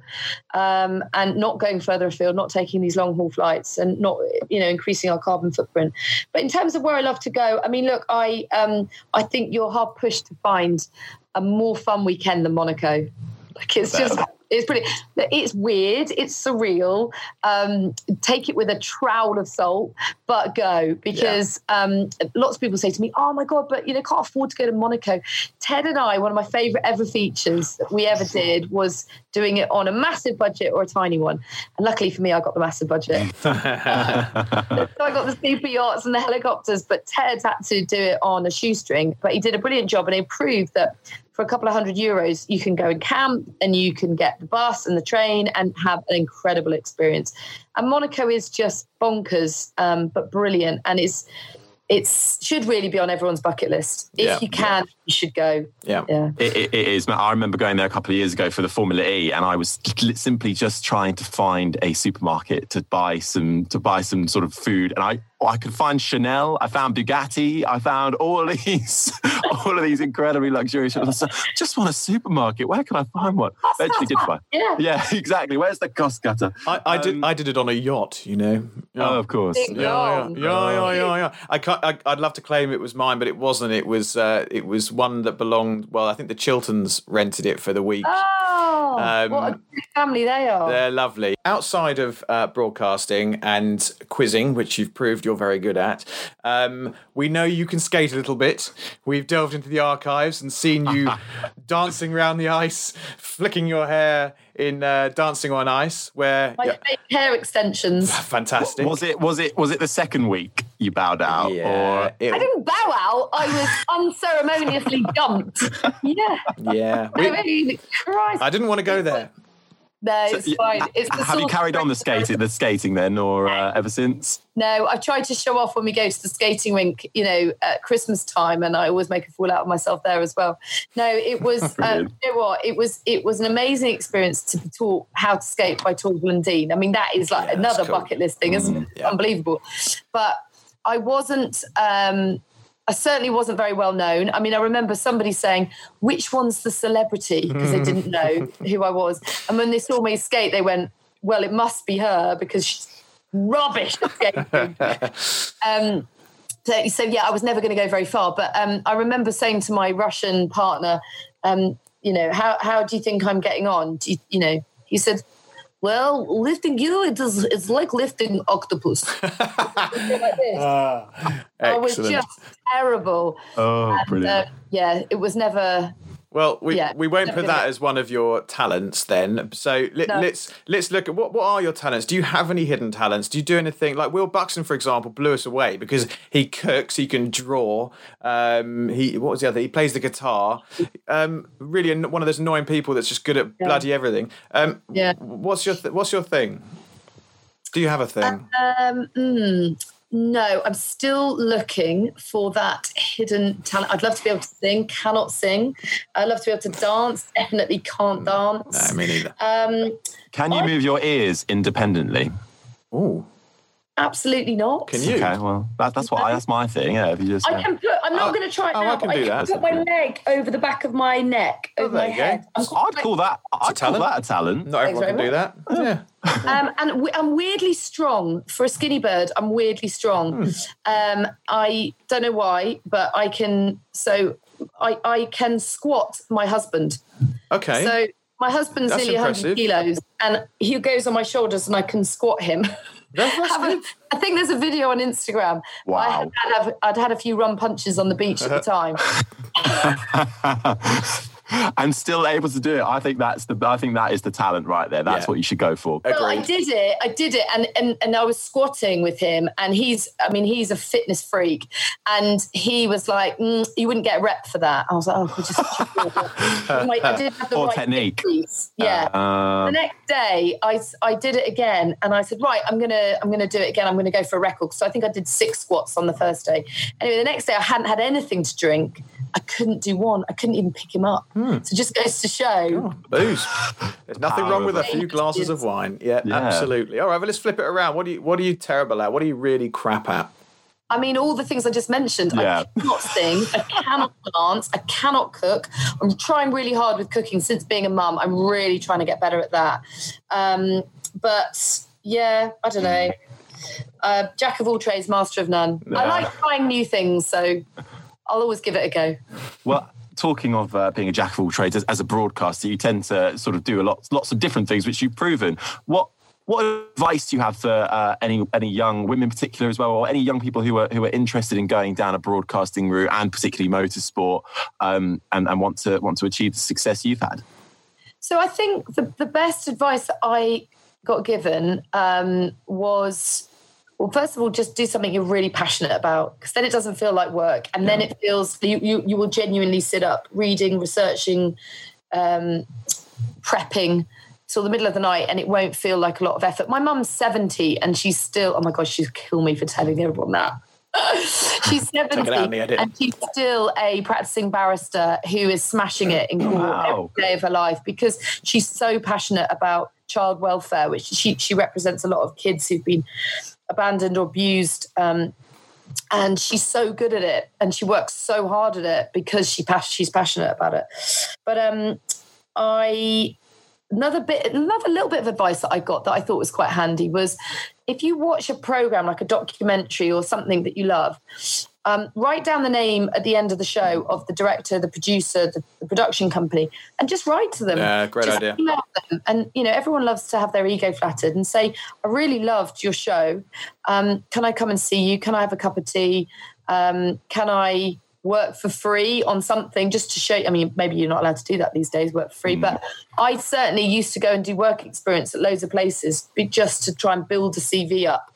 um, and not going further afield, not taking these long haul flights, and not you know increasing our carbon footprint. But in terms of where I love to go, I mean, look, I um, I think you're hard pushed to find a more fun weekend than Monaco. Like it's just it's pretty. It's weird. It's surreal. Um, take it with a trowel of salt, but go because yeah. um, lots of people say to me, "Oh my god!" But you know, can't afford to go to Monaco. Ted and I, one of my favourite ever features that we ever did was doing it on a massive budget or a tiny one. And luckily for me, I got the massive budget. so I got the super yachts and the helicopters, but Ted had to do it on a shoestring. But he did a brilliant job, and he proved that for a couple of hundred euros, you can go and camp and you can get the bus and the train and have an incredible experience. And Monaco is just bonkers, um, but brilliant. And it's it should really be on everyone's bucket list. If yeah, you can, yeah. you should go. Yeah, yeah. It, it, it is. I remember going there a couple of years ago for the Formula E, and I was simply just trying to find a supermarket to buy some to buy some sort of food. And I I could find Chanel. I found Bugatti. I found all of these, all of these incredibly luxurious. shops. I just want a supermarket. Where can I find one? Eventually, did find. Yeah. Yeah, exactly. Where's the cost cutter? I, I did. Um, I did it on a yacht. You know. Oh, of course. Yeah, yeah, yeah, yeah, yeah, yeah. I can't, I, I'd love to claim it was mine, but it wasn't. It was. Uh, it was one that belonged. Well, I think the Chiltons rented it for the week. Oh, Um, what a good family they are. They're lovely. Outside of uh, broadcasting and quizzing, which you've proved you're very good at, um, we know you can skate a little bit. We've delved into the archives and seen you dancing around the ice, flicking your hair in uh, Dancing on Ice, where My yeah, hair extensions. fantastic. Was it? Was it? Was it the second week you bowed out? Yeah, Or it- I didn't bow out. I was unceremoniously dumped. Yeah. yeah. I mean, Christ. I didn't want to go there. No, it's y- fine. It's the have you carried on the skating, the skating then, or uh, ever since? No, I tried to show off when we go to the skating rink, you know, at Christmas time, and I always make a fool out of myself there as well. No, it was, um, you know what? It was, it was an amazing experience to be taught how to skate by Torvill and Dean. I mean, that is like Yeah, another cool. bucket list thing, isn't it? yeah. Unbelievable. But I wasn't. Um, I certainly wasn't very well known. I mean, I remember somebody saying, "Which one's the celebrity?" because they didn't know who I was. And when they saw me skate, they went, "Well, it must be her because she's rubbish at skating." um, so, so yeah, I was never going to go very far. But um, I remember saying to my Russian partner, um, "You know, how how do you think I'm getting on?" Do you, you know, he said. Well, lifting you, it is, it's like lifting octopus. Like this. I was just terrible. Oh, Uh, brilliant! yeah, it was never. Well, we, Yeah, we won't put that as one of your talents then. So let, No. let's let's look at what what are your talents? Do you have any hidden talents? Do you do anything like Will Buxton, for example, blew us away because he cooks, he can draw. Um, he what was the other? He plays the guitar. Um, really, an- one of those annoying people that's just good at Yeah. bloody everything. Um, Yeah. What's your th- What's your thing? Do you have a thing? Um, mm, no, I'm still looking for that hidden talent. I'd love to be able to sing, cannot sing. I'd love to be able to dance, definitely can't dance. No, me neither. Um, Can you I- move your ears independently? Ooh, absolutely not. can you? Okay, well, that, that's what I, that's my thing. Yeah, if you just. I can put. I'm not Oh, going to try it oh, now. I can but do I can that. put my leg over the back of my neck, Oh, over there my go. head. I'm quite- I'd call that. I'd call talent. that a talent. Not everyone can very do that. Yeah. um, and I'm weirdly strong for a skinny bird. I'm weirdly strong. Hmm. Um, I don't know why, but I can. So I, I can squat my husband. Okay. So my husband's That's nearly impressive. 100 kilos, and he goes on my shoulders, and I can squat him. That- that's Have good. I think there's a video on Instagram. Wow. I had, I'd, have, I'd had a few rum punches on the beach at the time. and still able to do it. I think that's the. I think that is the talent right there. That's Yeah. what you should go for. Well, I did it. I did it, and, and and I was squatting with him, and he's. I mean, he's a fitness freak, and he was like, mm, "You wouldn't get a rep for that." I was like, "Oh, we just." Like, I did have the Or right technique. techniques. Yeah. the Um, next day, I I did it again, and I said, "Right, I'm gonna I'm gonna do it again. I'm gonna go for a record." So I think I did six squats on the first day. Anyway, the next day I hadn't had anything to drink. I couldn't do one. I couldn't even pick him up. So it just goes to show. Booze. There's nothing wrong with a few Powerful. glasses of wine. Yeah, Yeah. absolutely. All right, but let's flip it around. What do you What are you terrible at? What are you really crap at? I mean, all the things I just mentioned. Yeah. I cannot sing. I cannot dance. I cannot cook. I'm trying really hard with cooking since being a mum. I'm really trying to get better at that. Um, but yeah, I don't know. Uh, jack of all trades, master of none. I like trying new things, so I'll always give it a go. Well, talking of uh, being a jack of all trades, as, as a broadcaster, you tend to sort of do a lot, lots of different things, which you've proven. What what advice do you have for uh, any any young women in particular as well, or any young people who are who are interested in going down a broadcasting route and particularly motorsport, um, and, and want to want to achieve the success you've had? So I think the, the best advice that I got given um, was, well, first of all, just do something you're really passionate about, because then it doesn't feel like work, and then it feels you you, you will genuinely sit up, reading, researching, um, prepping till the middle of the night, and it won't feel like a lot of effort. My mum's seventy, and she's still. Oh my gosh, she'd kill me for telling everyone that. she's 70 it out in the edit. and she's still a practicing barrister who is smashing it in court Wow. every day of her life because she's so passionate about child welfare, which she she represents a lot of kids who've been abandoned or abused. Um, and she's so good at it and she works so hard at it because she she's passionate about it but um i another bit another little bit of advice that i got that i thought was quite handy was if you watch a program like a documentary or something that you love um, write down the name at the end of the show of the director, the producer, the, the production company, and just write to them. Yeah, great just idea. And you know, everyone loves to have their ego flattered and say, "I really loved your show. Um, can I come and see you? Can I have a cup of tea? Um, can I?" work for free on something just to show i mean maybe you're not allowed to do that these days work for free mm. but i certainly used to go and do work experience at loads of places just to try and build a cv up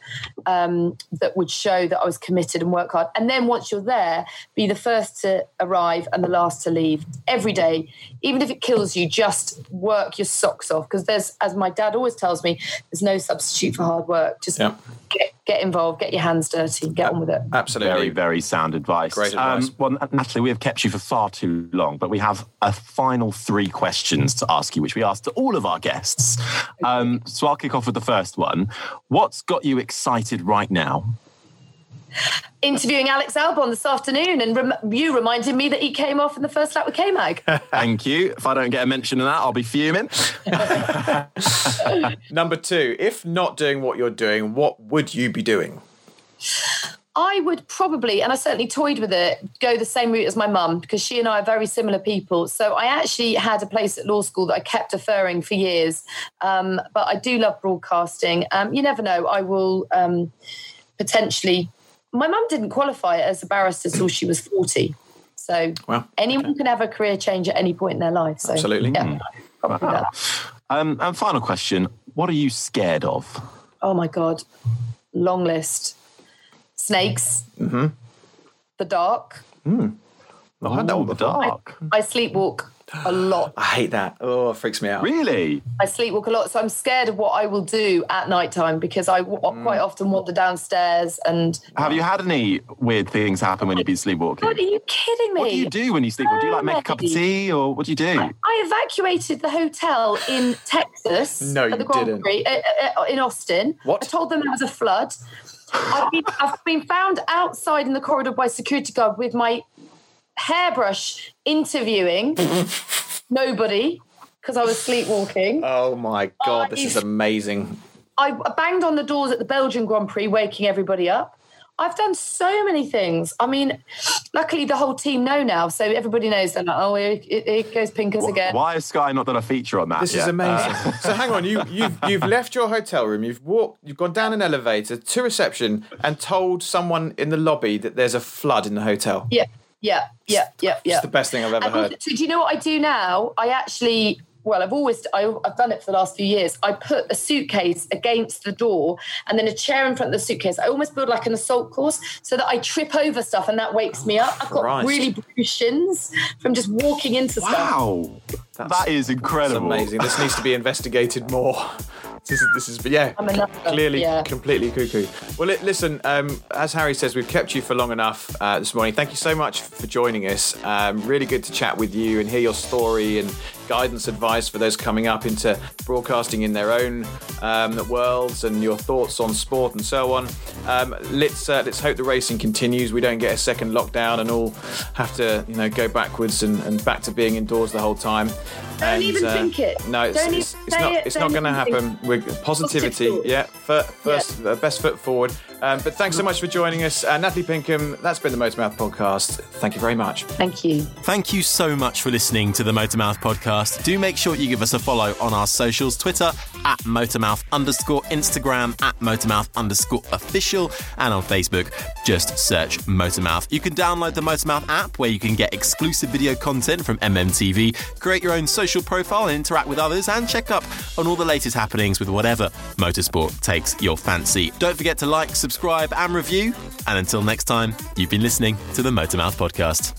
um, that would show that I was committed and work hard. And then once you're there, be the first to arrive and the last to leave every day. Even if it kills you, just work your socks off because there's, as my dad always tells me, there's no substitute for hard work. Just yeah. get, get involved, get your hands dirty, get on with it. Absolutely. Very, very sound advice. Great advice. Um, well, Natalie, we have kept you for far too long, but we have a final three questions to ask you, which we ask to all of our guests. Um, so I'll kick off with the first one. What's got you excited? excited right now? Interviewing Alex Albon this afternoon, and rem- you reminded me that he came off in the first lap with K Mag. Thank you. If I don't get a mention of that, I'll be fuming. Number two, if not doing what you're doing, what would you be doing? I would probably, and I certainly toyed with it, go the same route as my mum because she and I are very similar people. So I actually had a place at law school that I kept deferring for years. Um, but I do love broadcasting. Um, you never know. I will um, potentially. My mum didn't qualify as a barrister till she was 40. So well, anyone okay. can have a career change at any point in their life. So, Absolutely. Yeah, probably wow. Um, and final question What are you scared of? Oh my God. Long list snakes, mm-hmm. the dark. Mm. I had that all the dark. I, I sleepwalk a lot. I hate that. Oh, it freaks me out. Really? I sleepwalk a lot, so I'm scared of what I will do at nighttime because I w- mm. quite often wander downstairs and. Have you had any weird things happen when you've been sleepwalking? What are you kidding me? What do you do when you sleepwalk? Do you like make a cup of tea or what do you do? I, I evacuated the hotel in Texas. no, you didn't. Prix, uh, uh, in Austin. What? I told them there was a flood. I've been, I've been found outside in the corridor by security guard with my hairbrush interviewing nobody because I was sleepwalking. Oh my god, this is amazing. I banged on the doors at the Belgian Grand Prix, waking everybody up. I've done so many things. I mean, luckily the whole team know now, so everybody knows. They're like, oh, it, goes Pinkers again. Why has Sky not done a feature on that? This yet? is amazing. Uh, so hang on, you, you've you've left your hotel room, you've walked, you've gone down an elevator to reception, and told someone in the lobby that there's a flood in the hotel. Yeah, yeah, yeah, yeah, yeah. It's the best thing I've ever and heard. So do you know what I do now? I actually well, I've always I, have done it for the last few years. I put a suitcase against the door and then a chair in front of the suitcase. I almost build like an assault course so that I trip over stuff and that wakes me up. I've got Christ. really bruised shins from just walking into wow. stuff. Wow, that is incredible. That's amazing. This needs to be investigated more. This is, this is yeah, clearly yeah. completely cuckoo. Well, listen, um, as Harry says, we've kept you for long enough uh, this morning. Thank you so much for joining us. Um, really good to chat with you and hear your story and guidance, advice for those coming up into broadcasting in their own um, worlds and your thoughts on sport and so on. Um, let's uh, let's hope the racing continues. We don't get a second lockdown and all have to you know go backwards and, and back to being indoors the whole time. Don't and, even uh, think it. No, it's, it's, it's not. It. It's Don't not going to happen. With positivity, yeah. First, yeah. Uh, best foot forward. Um, but thanks so much for joining us, uh, Natalie Pinkham. That's been the Motormouth podcast. Thank you very much. Thank you. Thank you so much for listening to the Motormouth podcast. Do make sure you give us a follow on our socials: Twitter at Motormouth underscore, Instagram at Motormouth underscore official, and on Facebook, just search Motormouth. You can download the Motormouth app where you can get exclusive video content from MMTV, create your own social profile and interact with others, and check up on all the latest happenings with whatever motorsport takes your fancy. Don't forget to like, subscribe, and review. And until next time, you've been listening to the Motormouth Podcast.